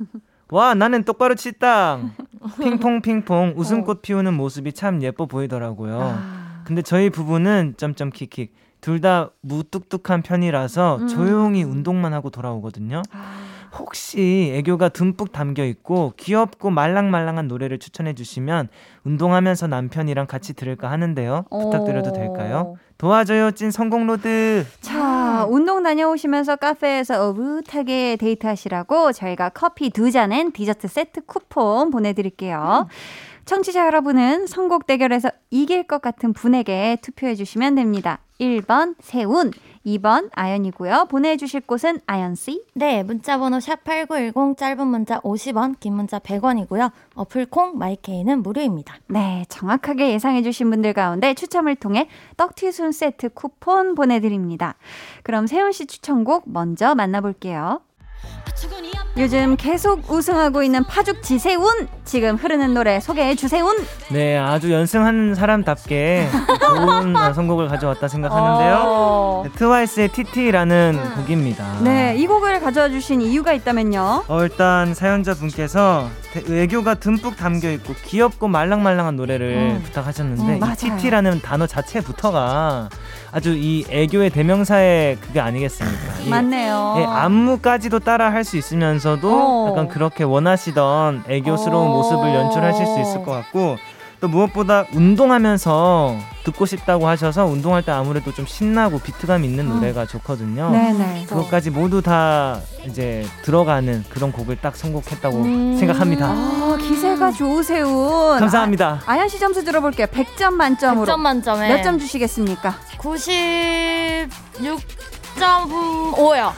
와 나는 똑바로 치다. 핑퐁 핑퐁 웃음꽃 피우는 모습이 참 예뻐 보이더라고요. 아. 근데 저희 부부는 점점 킥킥 둘 다 무뚝뚝한 편이라서 음. 조용히 운동만 하고 돌아오거든요. 아. 혹시 애교가 듬뿍 담겨 있고 귀엽고 말랑말랑한 노래를 추천해 주시면 운동하면서 남편이랑 같이 들을까 하는데요. 부탁드려도 될까요? 도와줘요 찐 선곡 로드. 자, 운동 다녀오시면서 카페에서 오붓하게 데이트하시라고 저희가 커피 두 잔 and 디저트 세트 쿠폰 보내드릴게요. 청취자 여러분은 선곡 대결에서 이길 것 같은 분에게 투표해 주시면 됩니다. 1번 세운, 2번 아연이고요. 보내주실 곳은 아연씨. 네, 문자번호 샵8910 짧은 문자 50원, 긴 문자 100원이고요. 어플콩 마이케이는 무료입니다. 네, 정확하게 예상해 주신 분들 가운데 추첨을 통해 떡튀순 세트 쿠폰 보내드립니다. 그럼 세훈 씨 추천곡 먼저 만나볼게요. 요즘 계속 우승하고 있는 파죽 지세운 지금 흐르는 노래 소개해 주세운 네, 아주 연승한 사람답게 좋은 어, 선곡을 가져왔다 생각하는데요. 어. 네, 트와이스의 TT라는 곡입니다. 네, 이 곡을 가져와 주신 이유가 있다면요. 어, 일단 사연자 분께서 대- 애교가 듬뿍 담겨 있고 귀엽고 말랑말랑한 노래를 음. 부탁하셨는데 음, TT라는 단어 자체부터가 아주 이 애교의 대명사의 그게 아니겠습니까? 이 맞네요. 예, 안무까지도 따라 할 수 있으면서도 어. 약간 그렇게 원하시던 애교스러운 어. 모습을 연출하실 수 있을 것 같고 또 무엇보다 운동하면서 듣고 싶다고 하셔서 운동할 때 아무래도 좀 신나고 비트감 있는 노래가 좋거든요. 네네. 그것까지 모두 다 이제 들어가는 그런 곡을 딱 선곡했다고 음. 생각합니다. 아, 기세가 좋으세운. 감사합니다. 아, 아연 씨 점수 들어볼게요. 100점 만점으로. 100점 만점에 몇 점 주시겠습니까? 96.5요.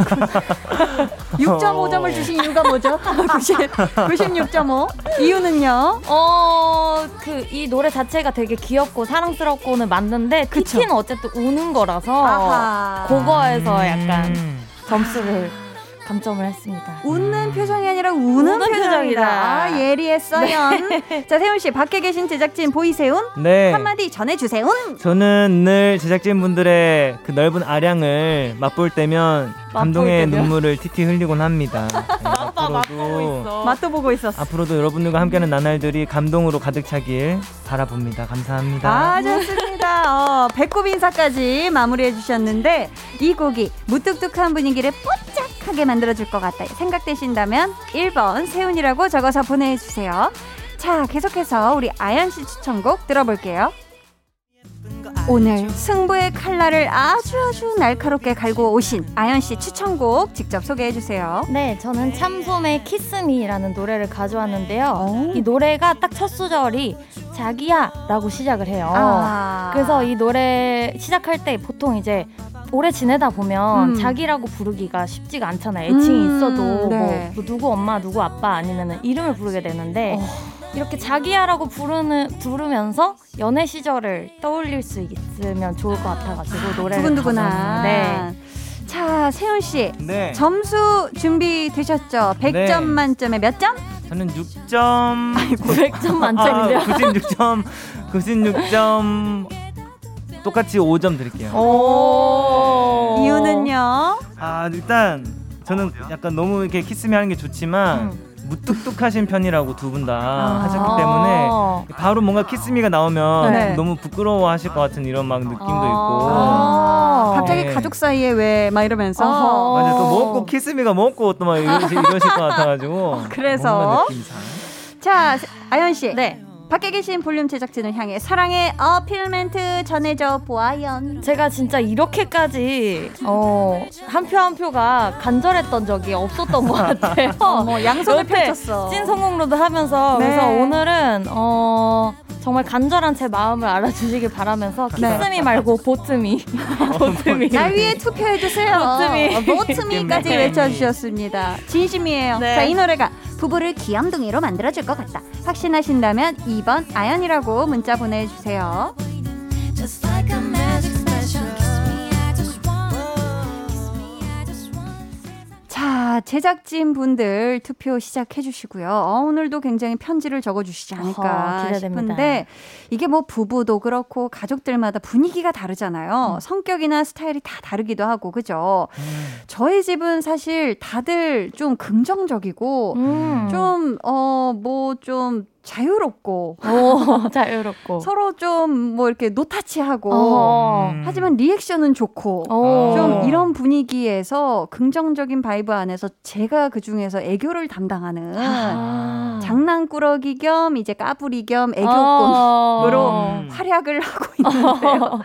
6.5점을 주신 이유가 뭐죠? 90, 96.5. 이유는요? 어, 그, 이 노래 자체가 되게 귀엽고 사랑스럽고는 맞는데, 그쵸. TT는 어쨌든 우는 거라서, 아하. 그거에서 약간 음. 점수를 감점을 했습니다. 웃는 표정이 아니라 우는, 우는 표정이다. 아, 예리했어요. 자, 세훈 씨, 밖에 계신 제작진 보이세요? 네. 한마디 전해 주세요. 저는 늘 제작진 분들의 그 넓은 아량을 맛볼 때면 감동의 때면? 눈물을 티티 흘리곤 합니다. 네, 앞으로도 맛도 보고 있었어. 앞으로도 여러분들과 함께하는 나날들이 감동으로 가득 차길 바라봅니다. 감사합니다. 아, 좋습니다. 어, 배꼽 인사까지 마무리해 주셨는데 이 곡이 무뚝뚝한 분위기를 뽀짝 하게 만들어줄 것 같다 생각되신다면 1번 세훈이라고 적어서 보내주세요. 자, 계속해서 우리 아연 씨 추천곡 들어볼게요. 오늘 승부의 칼날을 아주 아주 날카롭게 갈고 오신 아연 씨 추천곡 직접 소개해 주세요. 네, 저는 참솜의 키스미라는 노래를 가져왔는데요. 오. 이 노래가 딱 첫 소절이 자기야 라고 시작을 해요. 아. 그래서 이 노래 시작할 때 보통 이제 오래 지내다 보면 음. 자기라고 부르기가 쉽지가 않잖아요. 애칭이 음, 있어도 네. 뭐, 뭐 누구 엄마, 누구 아빠 아니면 이름을 부르게 되는데 어. 이렇게 자기야라고 부르는 부르면서 연애 시절을 떠올릴 수 있으면 좋을 것 같아가지고 노래를 두근두근한. 가져왔는데 자, 세훈 씨. 네. 점수 준비되셨죠? 100점 네. 만점에 몇 점? 저는 6점 900점 만점인데요. 아, 96점 96점 똑같이 5점 드릴게요. 오. 이유는요? 아 일단 저는 약간 너무 이렇게 키스미 하는 게 좋지만 음. 무뚝뚝하신 편이라고 두 분다 아. 하셨기 때문에 바로 뭔가 키스미가 나오면 네. 너무 부끄러워하실 것 같은 이런 막 느낌도 있고 아. 갑자기 네. 가족 사이에 왜 막 이러면서 어허. 맞아요 또 먹고 Kiss Me가 먹고 또 막 이러실, 이러실 것 같아가지고 그래서? 뭔가 느낌상 자 아연 씨 네. 밖에 계신 볼륨 제작진을 향해 사랑의 어필 멘트 전해줘 보아요. 제가 진짜 이렇게까지 어, 한 표 한 표가 간절했던 적이 없었던 것 같아요. 어머 양손을 펼쳤어. 찐 선곡 road 하면서 네. 그래서 오늘은 어, 정말 간절한 제 마음을 알아주시길 바라면서 네. Kiss Me 말고 vote me vote me 날 위해 투표해 주세요. 보트미. 보트미까지 네. 외쳐주셨습니다. 진심이에요. 네. 자이 노래가 부부를 귀염둥이로 만들어줄 것 같다. 확신하신다면 2번 아연이라고 문자 보내주세요. 자 제작진 분들 투표 시작해 주시고요. 어, 오늘도 굉장히 편지를 적어 주시지 않을까 어허, 기대됩니다. 싶은데 이게 뭐 부부도 그렇고 가족들마다 분위기가 다르잖아요. 음. 성격이나 스타일이 다 다르기도 하고 그죠. 저희 집은 사실 다들 좀 긍정적이고 음. 좀어뭐좀 자유롭고 오, 자유롭고 서로 좀 뭐 이렇게 no touch하고 어. 음. 하지만 리액션은 좋고 오. 좀 이런 분위기에서 긍정적인 vibe 안에서 제가 그 중에서 애교를 담당하는 아. 장난꾸러기 겸 이제 까불이 겸 애교꾼으로 어. 음. 활약을 하고 있는데요.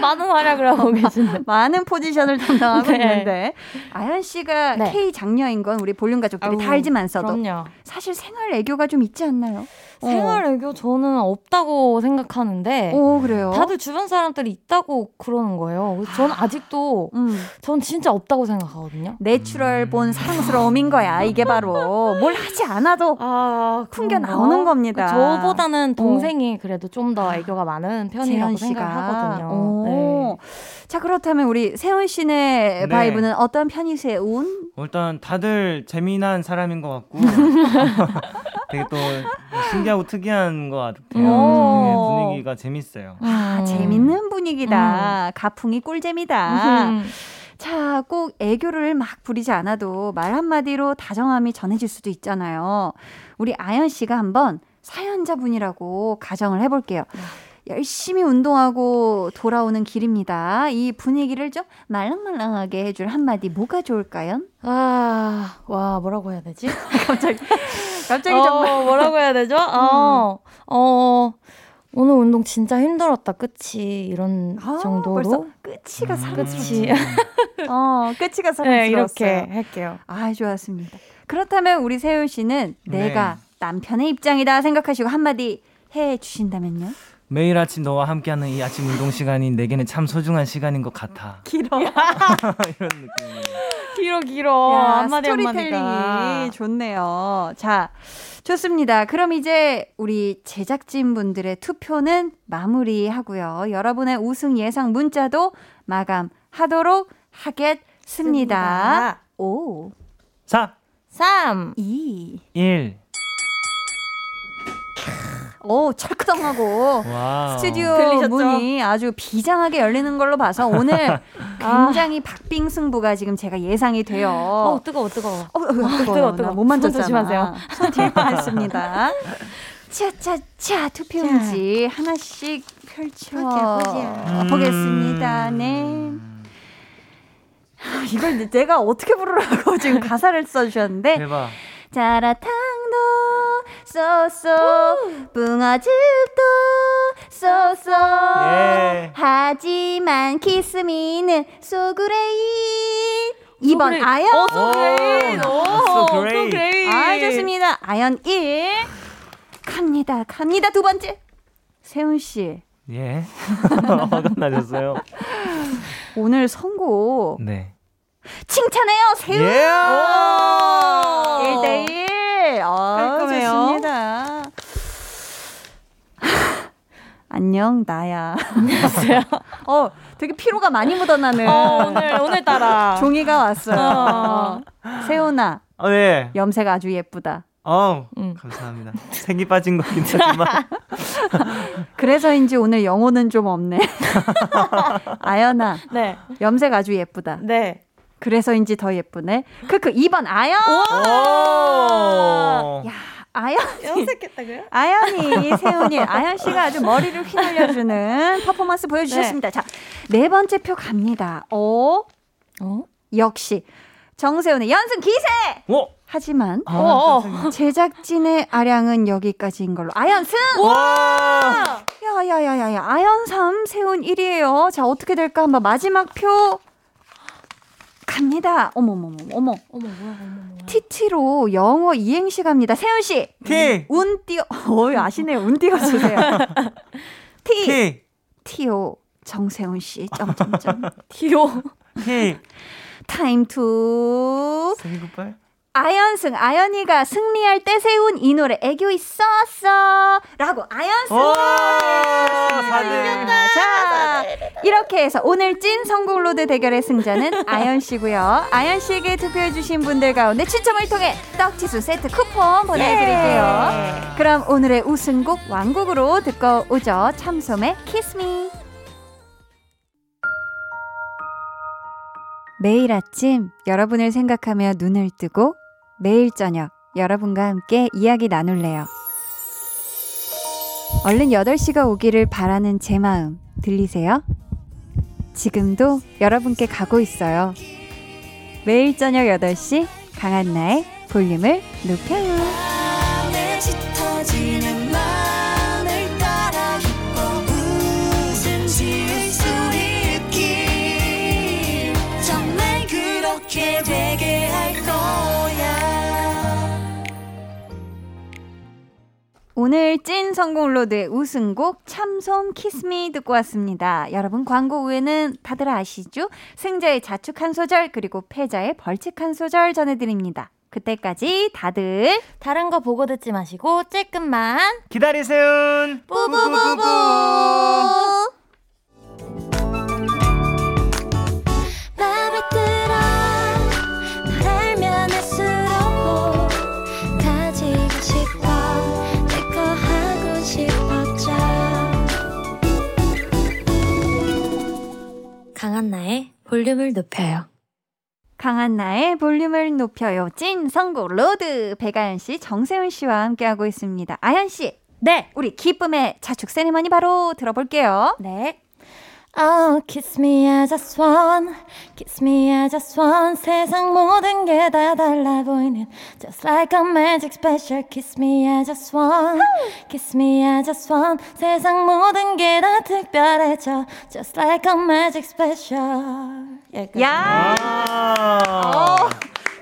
많은 활약을 하고 계신데 많은 포지션을 담당하고 네. 있는데 아연 씨가 네. K 장녀인 건 우리 볼륨 가족들이 다 알지만서도 그럼요. 사실 생활 애교가 좀 있지 않나요? 생활 애교 저는 없다고 생각하는데 오 그래요? 다들 주변 사람들이 있다고 그러는 거예요. 저는 아직도 음. 전 진짜 없다고 생각하거든요. natural born 사랑스러움인 거야. 이게 바로 뭘 하지 않아도 아, 풍겨? 나오는 겁니다. 저보다는 동생이 그래도 좀 더 애교가 많은 편이라고 생각하거든요. 오. 네. 자 그렇다면 우리 세훈 씨네 네. 바이브는 어떤 편이세요? 운? 일단 다들 재미난 사람인 것 같고 되게 또 신기하고 특이한 것 같아요. 음. 네, 분위기가 재밌어요. 아 음. 재밌는 분위기다. 가풍이 꿀잼이다. 음. 자, 꼭 애교를 막 부리지 않아도 말 한마디로 다정함이 전해질 수도 있잖아요. 우리 아연 씨가 한번 사연자분이라고 가정을 해볼게요. 열심히 운동하고 돌아오는 길입니다. 이 분위기를 좀 말랑말랑하게 해줄 한마디 뭐가 좋을까요? 아, 와, 뭐라고 해야 되지? 갑자기, 갑자기 어, 정말. 음. 뭐라고 해야 되죠? 어, 어, 오늘 운동 진짜 힘들었다, 그치? 이런 아, 정도로. 벌써 끝이가 그치. 사랑스럽지. 어, 끝이가 사랑스러웠어요. 네, 이렇게 할게요. 아, 좋았습니다. 그렇다면 우리 세훈 씨는 네. 내가 남편의 입장이다 생각하시고 한마디 해 주신다면요? 매일 아침 너와 함께하는 이 아침 운동 시간이 내게는 참 소중한 시간인 것 같아. 길어. 이런 느낌. 길어, 길어. 야, 한마디 스토리텔링이 한마디가. 좋네요. 자, 좋습니다. 그럼 이제 우리 제작진 분들의 투표는 마무리하고요. 여러분의 우승 예상 문자도 마감하도록 하겠습니다. 오. 자, 3. 2. 1. 오, 철크덩하고 와. 스튜디오 들리셨죠? 문이 아주 비장하게 열리는 걸로 봐서 오늘 굉장히 박빙 승부가 지금 제가 예상이 돼요. 어, 뜨거워, 뜨거워. 어, 어. 뜨거워, 나 뜨거워. 못 만졌잖아. 손 조심하세요. 손 뒤에 뻔했습니다. 차차차 투표용지 하나씩 펼쳐 보자, 보겠습니다. 네. 아, 이걸 내가 어떻게 부르라고 지금 가사를 써주셨는데 대박. 자라탕도 so so 붕어즙도 so so 예. 하지만 키스미는 소그레이 2번 소그레이. 아연 어, so great. 오, great. so great. 아 좋습니다 아연 1 갑니다 갑니다 두 번째 세훈 씨 예. 화가 나셨어요. 오늘 선곡 네. 칭찬해요 세훈 예. 1대1 아, 깔끔해요. 좋습니다 안녕 나야 안녕하세요. 어 되게 피로가 많이 묻어나는 어, 오늘, 오늘따라. 종이가 왔어요 어. 세훈아 아, 네. 염색 아주 예쁘다 어, 음. 감사합니다. 색이 빠진 거긴 하지만. 그래서인지 오늘 영혼은 좀 없네 아연아 네. 염색 아주 예쁘다 네. 그래서인지 더 예쁘네 크크 2번 아연 오. 야 아연 염색했다고요? 아연이 세훈이 아연 씨가 아주 머리를 휘날려주는 퍼포먼스 보여주셨습니다. 자네 번째 표 갑니다. 어 어? 역시 정세훈의 연승 기세. 오. 하지만 아, 어. 깜짝이야. 제작진의 아량은 여기까지인 걸로 아연 승. 와. 야야야야야 아연 3 세훈 1이에요. 자 어떻게 될까 한번 마지막 표 갑니다. 어머머머 어머 어머, 뭐야, 어머, 뭐야. TT로 영어 이행시 갑니다. 세훈 씨. T. 운 띄어 어이 아시네요. 운 띄어 주세요. T T. T.O. 정세훈 씨. 점점점. 티오. T. Time to Say goodbye. 아연승 아연이가 승리할 때 세훈이 노래 애교 있었어. 라고 아연승. 오. 4등. 자 이렇게 해서 오늘 찐 선곡 road 대결의 승자는 아연 씨고요. 아연 씨에게 투표해 주신 분들 가운데 추첨을 통해 떡튀순 세트 쿠폰 보내드릴게요. 그럼 오늘의 우승곡 완곡으로 듣고 오죠. 참솜의 Kiss Me 매일 아침 여러분을 생각하며 눈을 뜨고 매일 저녁 여러분과 함께 이야기 나눌래요. 얼른 8시가 오기를 바라는 제 마음 들리세요? 지금도 여러분께 가고 있어요. 매일 저녁 8시 강한나의 볼륨을 높여요. 되게 할 거야 오늘 찐 선곡 road의 우승곡 참솜 Kiss Me 듣고 왔습니다. 여러분 광고 후에는 다들 아시죠? 승자의 자축 한 소절 그리고 패자의 벌칙 한 소절 전해드립니다. 그때까지 다들 다른 거 보고 듣지 마시고 찔끔만 기다리세요. 뿌뿌뿌뿌. 강한나의 볼륨을 높여요. 강한 나의 볼륨을 높여요. 찐 선곡 road 배아연 씨, 정세훈 씨와 함께하고 있습니다. 아연 씨, 네. 우리 기쁨의 자축 세리머니 바로 들어볼게요. 네. Oh, kiss me as I swan, kiss me as I swan. 세상 모든 게 다 달라 보이는 Just like a magic spell, kiss me as I swan, kiss me as I swan. 세상 모든 게 다 특별해져 Just like a magic spell. 여기까지. 야, 아.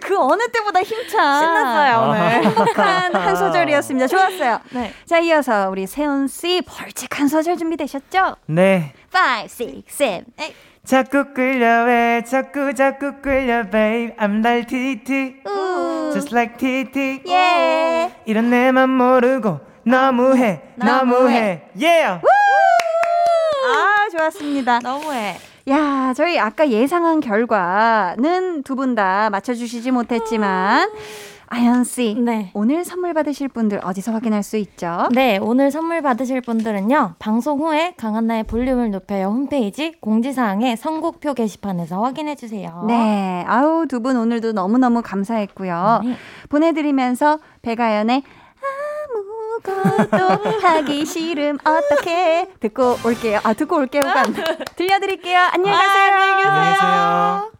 그 어느 때보다 힘찬 신났어요, 오늘. 행복한 한 소절이었습니다. 좋았어요. 네. 자, 이어서 우리 세훈 씨 벌칙 한 소절 준비되셨죠? 네. 5, 6, 7, 8. 자꾸 끌려 왜 자꾸 자꾸 끌려 babe I'm 날 TT 우. just like TT 예. 이런 내 맘 모르고 너무해 너무해 yeah 아, 좋았습니다. 너무해. 야, 저희 아까 예상한 결과는 두 분 다 맞춰주시지 못했지만, 아연 씨, 네. 오늘 선물 받으실 분들 어디서 확인할 수 있죠? 네, 오늘 선물 받으실 분들은요. 방송 후에 강한나의 볼륨을 높여요 홈페이지 공지사항의 선곡표 게시판에서 확인해 주세요. 네, 아우 두 분 오늘도 너무 너무 감사했고요. 네. 보내드리면서 백아연의 아무것도 하기 싫음 어떻게 듣고 올게요. 아 듣고 올게요가 돼. 들려드릴게요. 안녕히 가세요. 안녕히 계세요. They're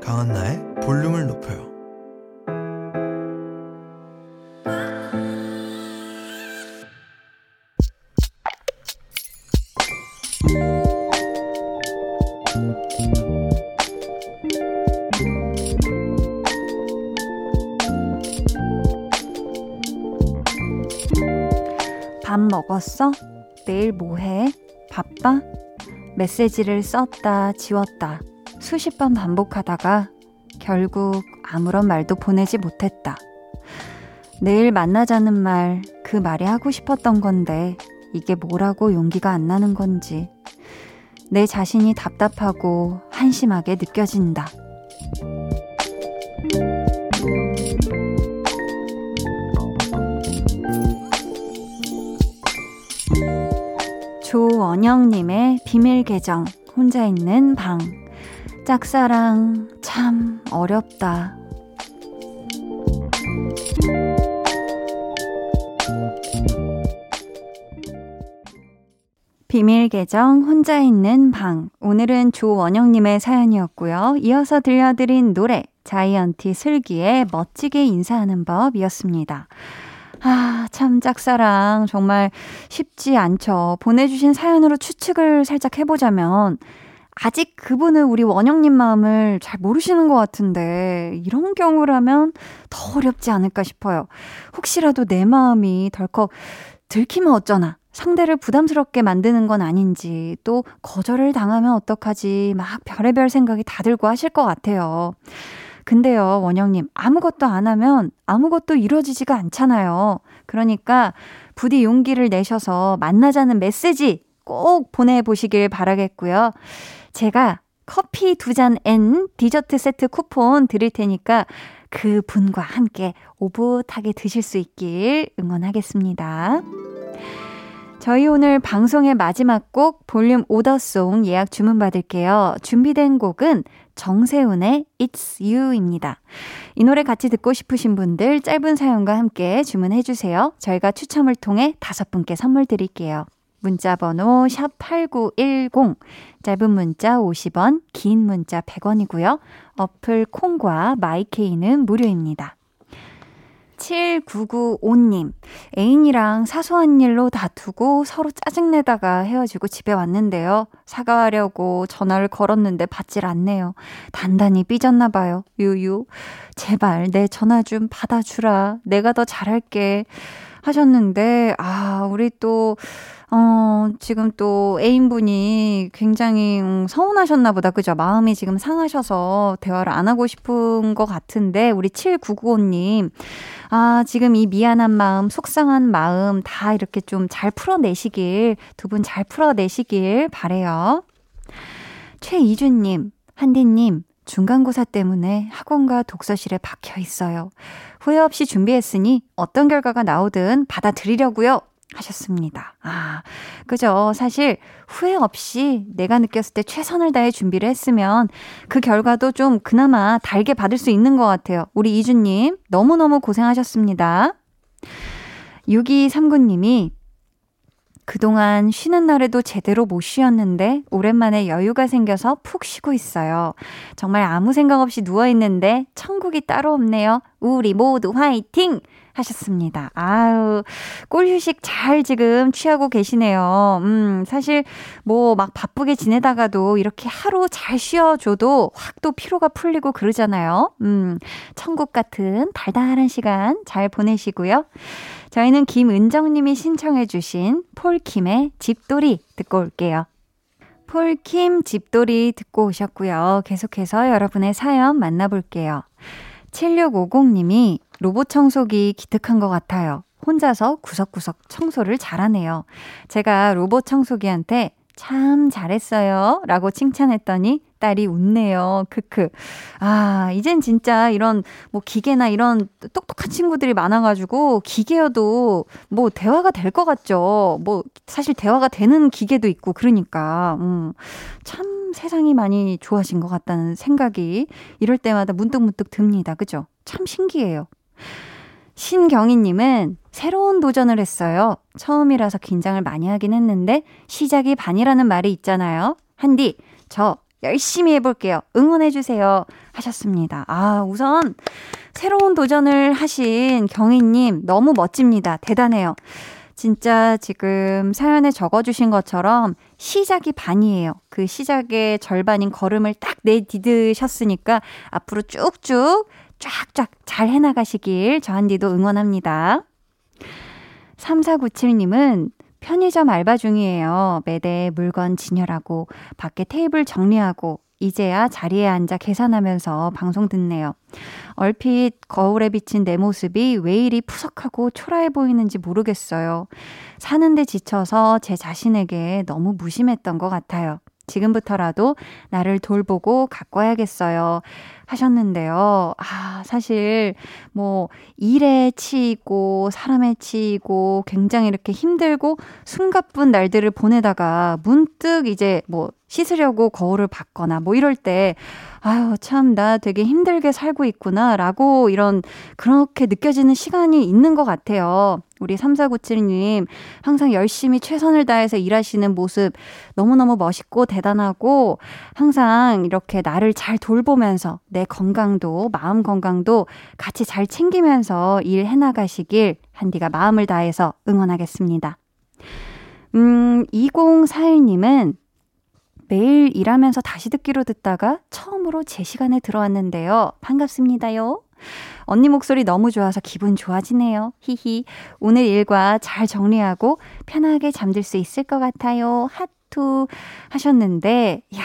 강한나의 볼륨을 높여요. 먹었어? 내일 뭐 해? 바빠? 메시지를 썼다, 지웠다. 수십 번 반복하다가 결국 아무런 말도 보내지 못했다. 내일 만나자는 말, 그 말이 하고 싶었던 건데, 이게 뭐라고 용기가 안 나는 건지. 내 자신이 답답하고 한심하게 느껴진다. 조원영님의 비밀 계정, 혼자 있는 방. 짝사랑, 참 어렵다. 비밀 계정 혼자 있는 방. 오늘은 조원영님의 사연이었고요. 이어서 들려드린 노래 자이언티 슬기의 멋지게 인사하는 법이었습니다. 아, 참 짝사랑 정말 쉽지 않죠. 보내주신 사연으로 추측을 살짝 해보자면 아직 그분은 우리 원영님 마음을 잘 모르시는 것 같은데 이런 경우라면 더 어렵지 않을까 싶어요. 혹시라도 내 마음이 덜컥 들키면 어쩌나 상대를 부담스럽게 만드는 건 아닌지 또 거절을 당하면 어떡하지 막 별의별 생각이 다 들고 하실 것 같아요. 근데요, 원영님, 아무것도 안 하면 아무것도 이루어지지가 않잖아요. 그러니까 부디 용기를 내셔서 만나자는 메시지 꼭 보내보시길 바라겠고요. 제가 커피 두 잔 and 디저트 세트 쿠폰 드릴 테니까 그 분과 함께 오붓하게 드실 수 있길 응원하겠습니다. 저희 오늘 방송의 마지막 곡 볼륨 order song 예약 주문 받을게요. 준비된 곡은 정세훈의 It's You입니다. 이 노래 같이 듣고 싶으신 분들 짧은 사연과 함께 주문해 주세요. 저희가 추첨을 통해 다섯 분께 선물 드릴게요. 문자 번호 샵 8910 짧은 문자 50원, 긴 문자 100원이고요. 어플 콩과 마이케이는 무료입니다. 7995님, 애인이랑 사소한 일로 다투고 서로 짜증내다가 헤어지고 집에 왔는데요. 사과하려고 전화를 걸었는데 받질 않네요. 단단히 삐졌나봐요. 유유. 제발 내 전화 좀 받아주라. 내가 더 잘할게. 하셨는데, 아, 우리 또, 어, 지금 또 애인분이 굉장히 음, 서운하셨나 보다. 그죠? 마음이 지금 상하셔서 대화를 안 하고 싶은 것 같은데, 우리 7995님. 아, 지금 이 미안한 마음, 속상한 마음 다 이렇게 좀 잘 풀어내시길, 두 분 잘 풀어내시길 바래요. 최이준님, 한디님, 중간고사 때문에 학원과 독서실에 박혀 있어요. 후회 없이 준비했으니 어떤 결과가 나오든 받아들이려고요. 하셨습니다. 아, 그죠. 사실 후회 없이 내가 느꼈을 때 최선을 다해 준비를 했으면 그 결과도 좀 그나마 달게 받을 수 있는 것 같아요. 우리 이주님, 너무너무 고생하셨습니다. 6239님이 그동안 쉬는 날에도 제대로 못 쉬었는데 오랜만에 여유가 생겨서 푹 쉬고 있어요. 정말 아무 생각 없이 누워 있는데 천국이 따로 없네요. 우리 모두 화이팅! 하셨습니다. 아유, 꿀 휴식 잘 지금 취하고 계시네요. 음, 사실 뭐 막 바쁘게 지내다가도 이렇게 하루 잘 쉬어줘도 확 또 피로가 풀리고 그러잖아요. 음, 천국 같은 달달한 시간 잘 보내시고요. 저희는 김은정님이 신청해주신 폴킴의 집돌이 듣고 올게요. 폴킴 집돌이 듣고 오셨고요. 계속해서 여러분의 사연 만나볼게요. 7650님이 로봇 청소기 기특한 것 같아요. 혼자서 구석구석 청소를 잘하네요. 제가 로봇 청소기한테 참 잘했어요. 라고 칭찬했더니 딸이 웃네요. 크크. 아, 이젠 진짜 이런 뭐 기계나 이런 똑똑한 친구들이 많아가지고 기계여도 뭐 대화가 될 것 같죠. 뭐 사실 대화가 되는 기계도 있고 그러니까. 음, 참 세상이 많이 좋아진 것 같다는 생각이 이럴 때마다 문득문득 듭니다. 그죠? 참 신기해요. 신경희님은 새로운 도전을 했어요. 처음이라서 긴장을 많이 하긴 했는데 시작이 반이라는 말이 있잖아요. 한디, 저 열심히 해볼게요. 응원해주세요. 하셨습니다. 아, 우선 새로운 도전을 하신 경희님 너무 멋집니다. 대단해요. 진짜 지금 사연에 적어주신 것처럼 시작이 반이에요. 그 시작의 절반인 걸음을 딱 내디드셨으니까 앞으로 쭉쭉 쫙쫙 잘 해나가시길 저한디도 응원합니다. 3497님은 편의점 알바 중이에요. 매대 물건 진열하고 밖에 테이블 정리하고 이제야 자리에 앉아 계산하면서 방송 듣네요. 얼핏 거울에 비친 내 모습이 왜 이리 푸석하고 초라해 보이는지 모르겠어요. 사는데 지쳐서 제 자신에게 너무 무심했던 것 같아요. 지금부터라도 나를 돌보고 가꿔야겠어요. 하셨는데요. 아, 사실 뭐 일에 치이고 사람에 치이고 굉장히 이렇게 힘들고 숨가쁜 날들을 보내다가 문득 이제 뭐 씻으려고 거울을 받거나 뭐 이럴 때 아유, 참, 나 되게 힘들게 살고 있구나, 라고 이런, 그렇게 느껴지는 시간이 있는 것 같아요. 우리 3497님, 항상 열심히 최선을 다해서 일하시는 모습 너무너무 멋있고 대단하고, 항상 이렇게 나를 잘 돌보면서 내 건강도, 마음 건강도 같이 잘 챙기면서 일 해 나가시길 한디가 마음을 다해서 응원하겠습니다. 음, 2041님은 매일 일하면서 다시 듣기로 듣다가 처음으로 제 시간에 들어왔는데요. 반갑습니다요. 언니 목소리 너무 좋아서 기분 좋아지네요. 히히. 오늘 일과 잘 정리하고 편하게 잠들 수 있을 것 같아요. 하투 하셨는데, 야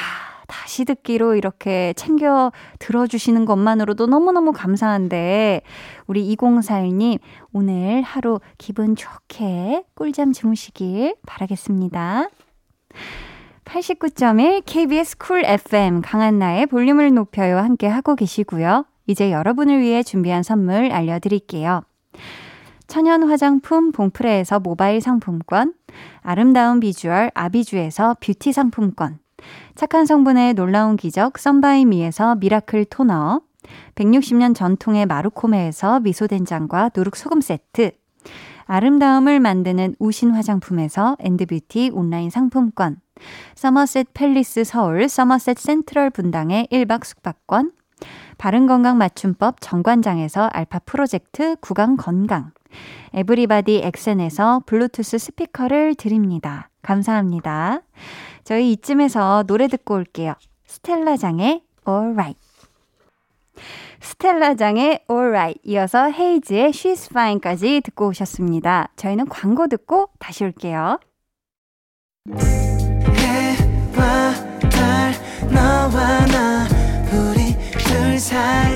다시 듣기로 이렇게 챙겨 들어주시는 것만으로도 너무너무 감사한데, 우리 2041님, 오늘 하루 기분 좋게 꿀잠 주무시길 바라겠습니다. 89.1 KBS 쿨 FM 강한나의 볼륨을 높여요 함께 하고 계시고요. 이제 여러분을 위해 준비한 선물 알려드릴게요. 천연 화장품 봉프레에서 모바일 상품권, 아름다운 비주얼 아비주에서 뷰티 상품권, 착한 성분의 놀라운 기적 썬바이미에서 미라클 토너, 160년 전통의 마루코메에서 미소된장과 누룩소금 세트, 아름다움을 만드는 우신 화장품에서 엔드뷰티 온라인 상품권, 서머셋 팰리스 서울 서머셋 센트럴 분당의 1박 숙박권, 바른건강 맞춤법 정관장에서 알파 프로젝트 구강 건강, 에브리바디 엑센에서 블루투스 스피커를 드립니다. 감사합니다. 저희 이쯤에서 노래 듣고 올게요. 스텔라장의 Alright. 스텔라장의 Alright 이어서 헤이즈의 She's Fine까지 듣고 오셨습니다. 저희는 광고 듣고 다시 올게요. 해와 달 너와 나 우리 둘 사이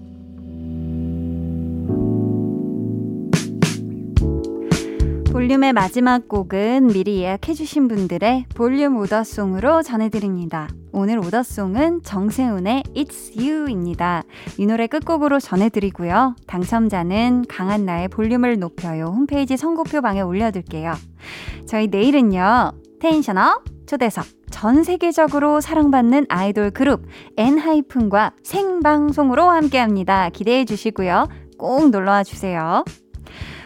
볼륨의 마지막 곡은 미리 예약해주신 분들의 볼륨 오더송으로 전해드립니다. 오늘 오더송은 정세훈의 It's You입니다. 이 노래 끝곡으로 전해드리고요. 당첨자는 강한나의 볼륨을 높여요. 홈페이지 선곡표 방에 올려둘게요. 저희 내일은요. 텐션업 초대석 전 세계적으로 사랑받는 아이돌 그룹 엔하이픈과 생방송으로 함께합니다. 기대해 주시고요. 꼭 놀러와 주세요.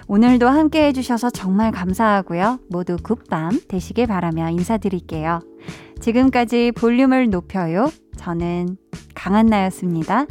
오늘도 함께 해주셔서 정말 감사하고요. 모두 굿밤 되시길 바라며 인사드릴게요. 지금까지 볼륨을 높여요. 저는 강한나였습니다.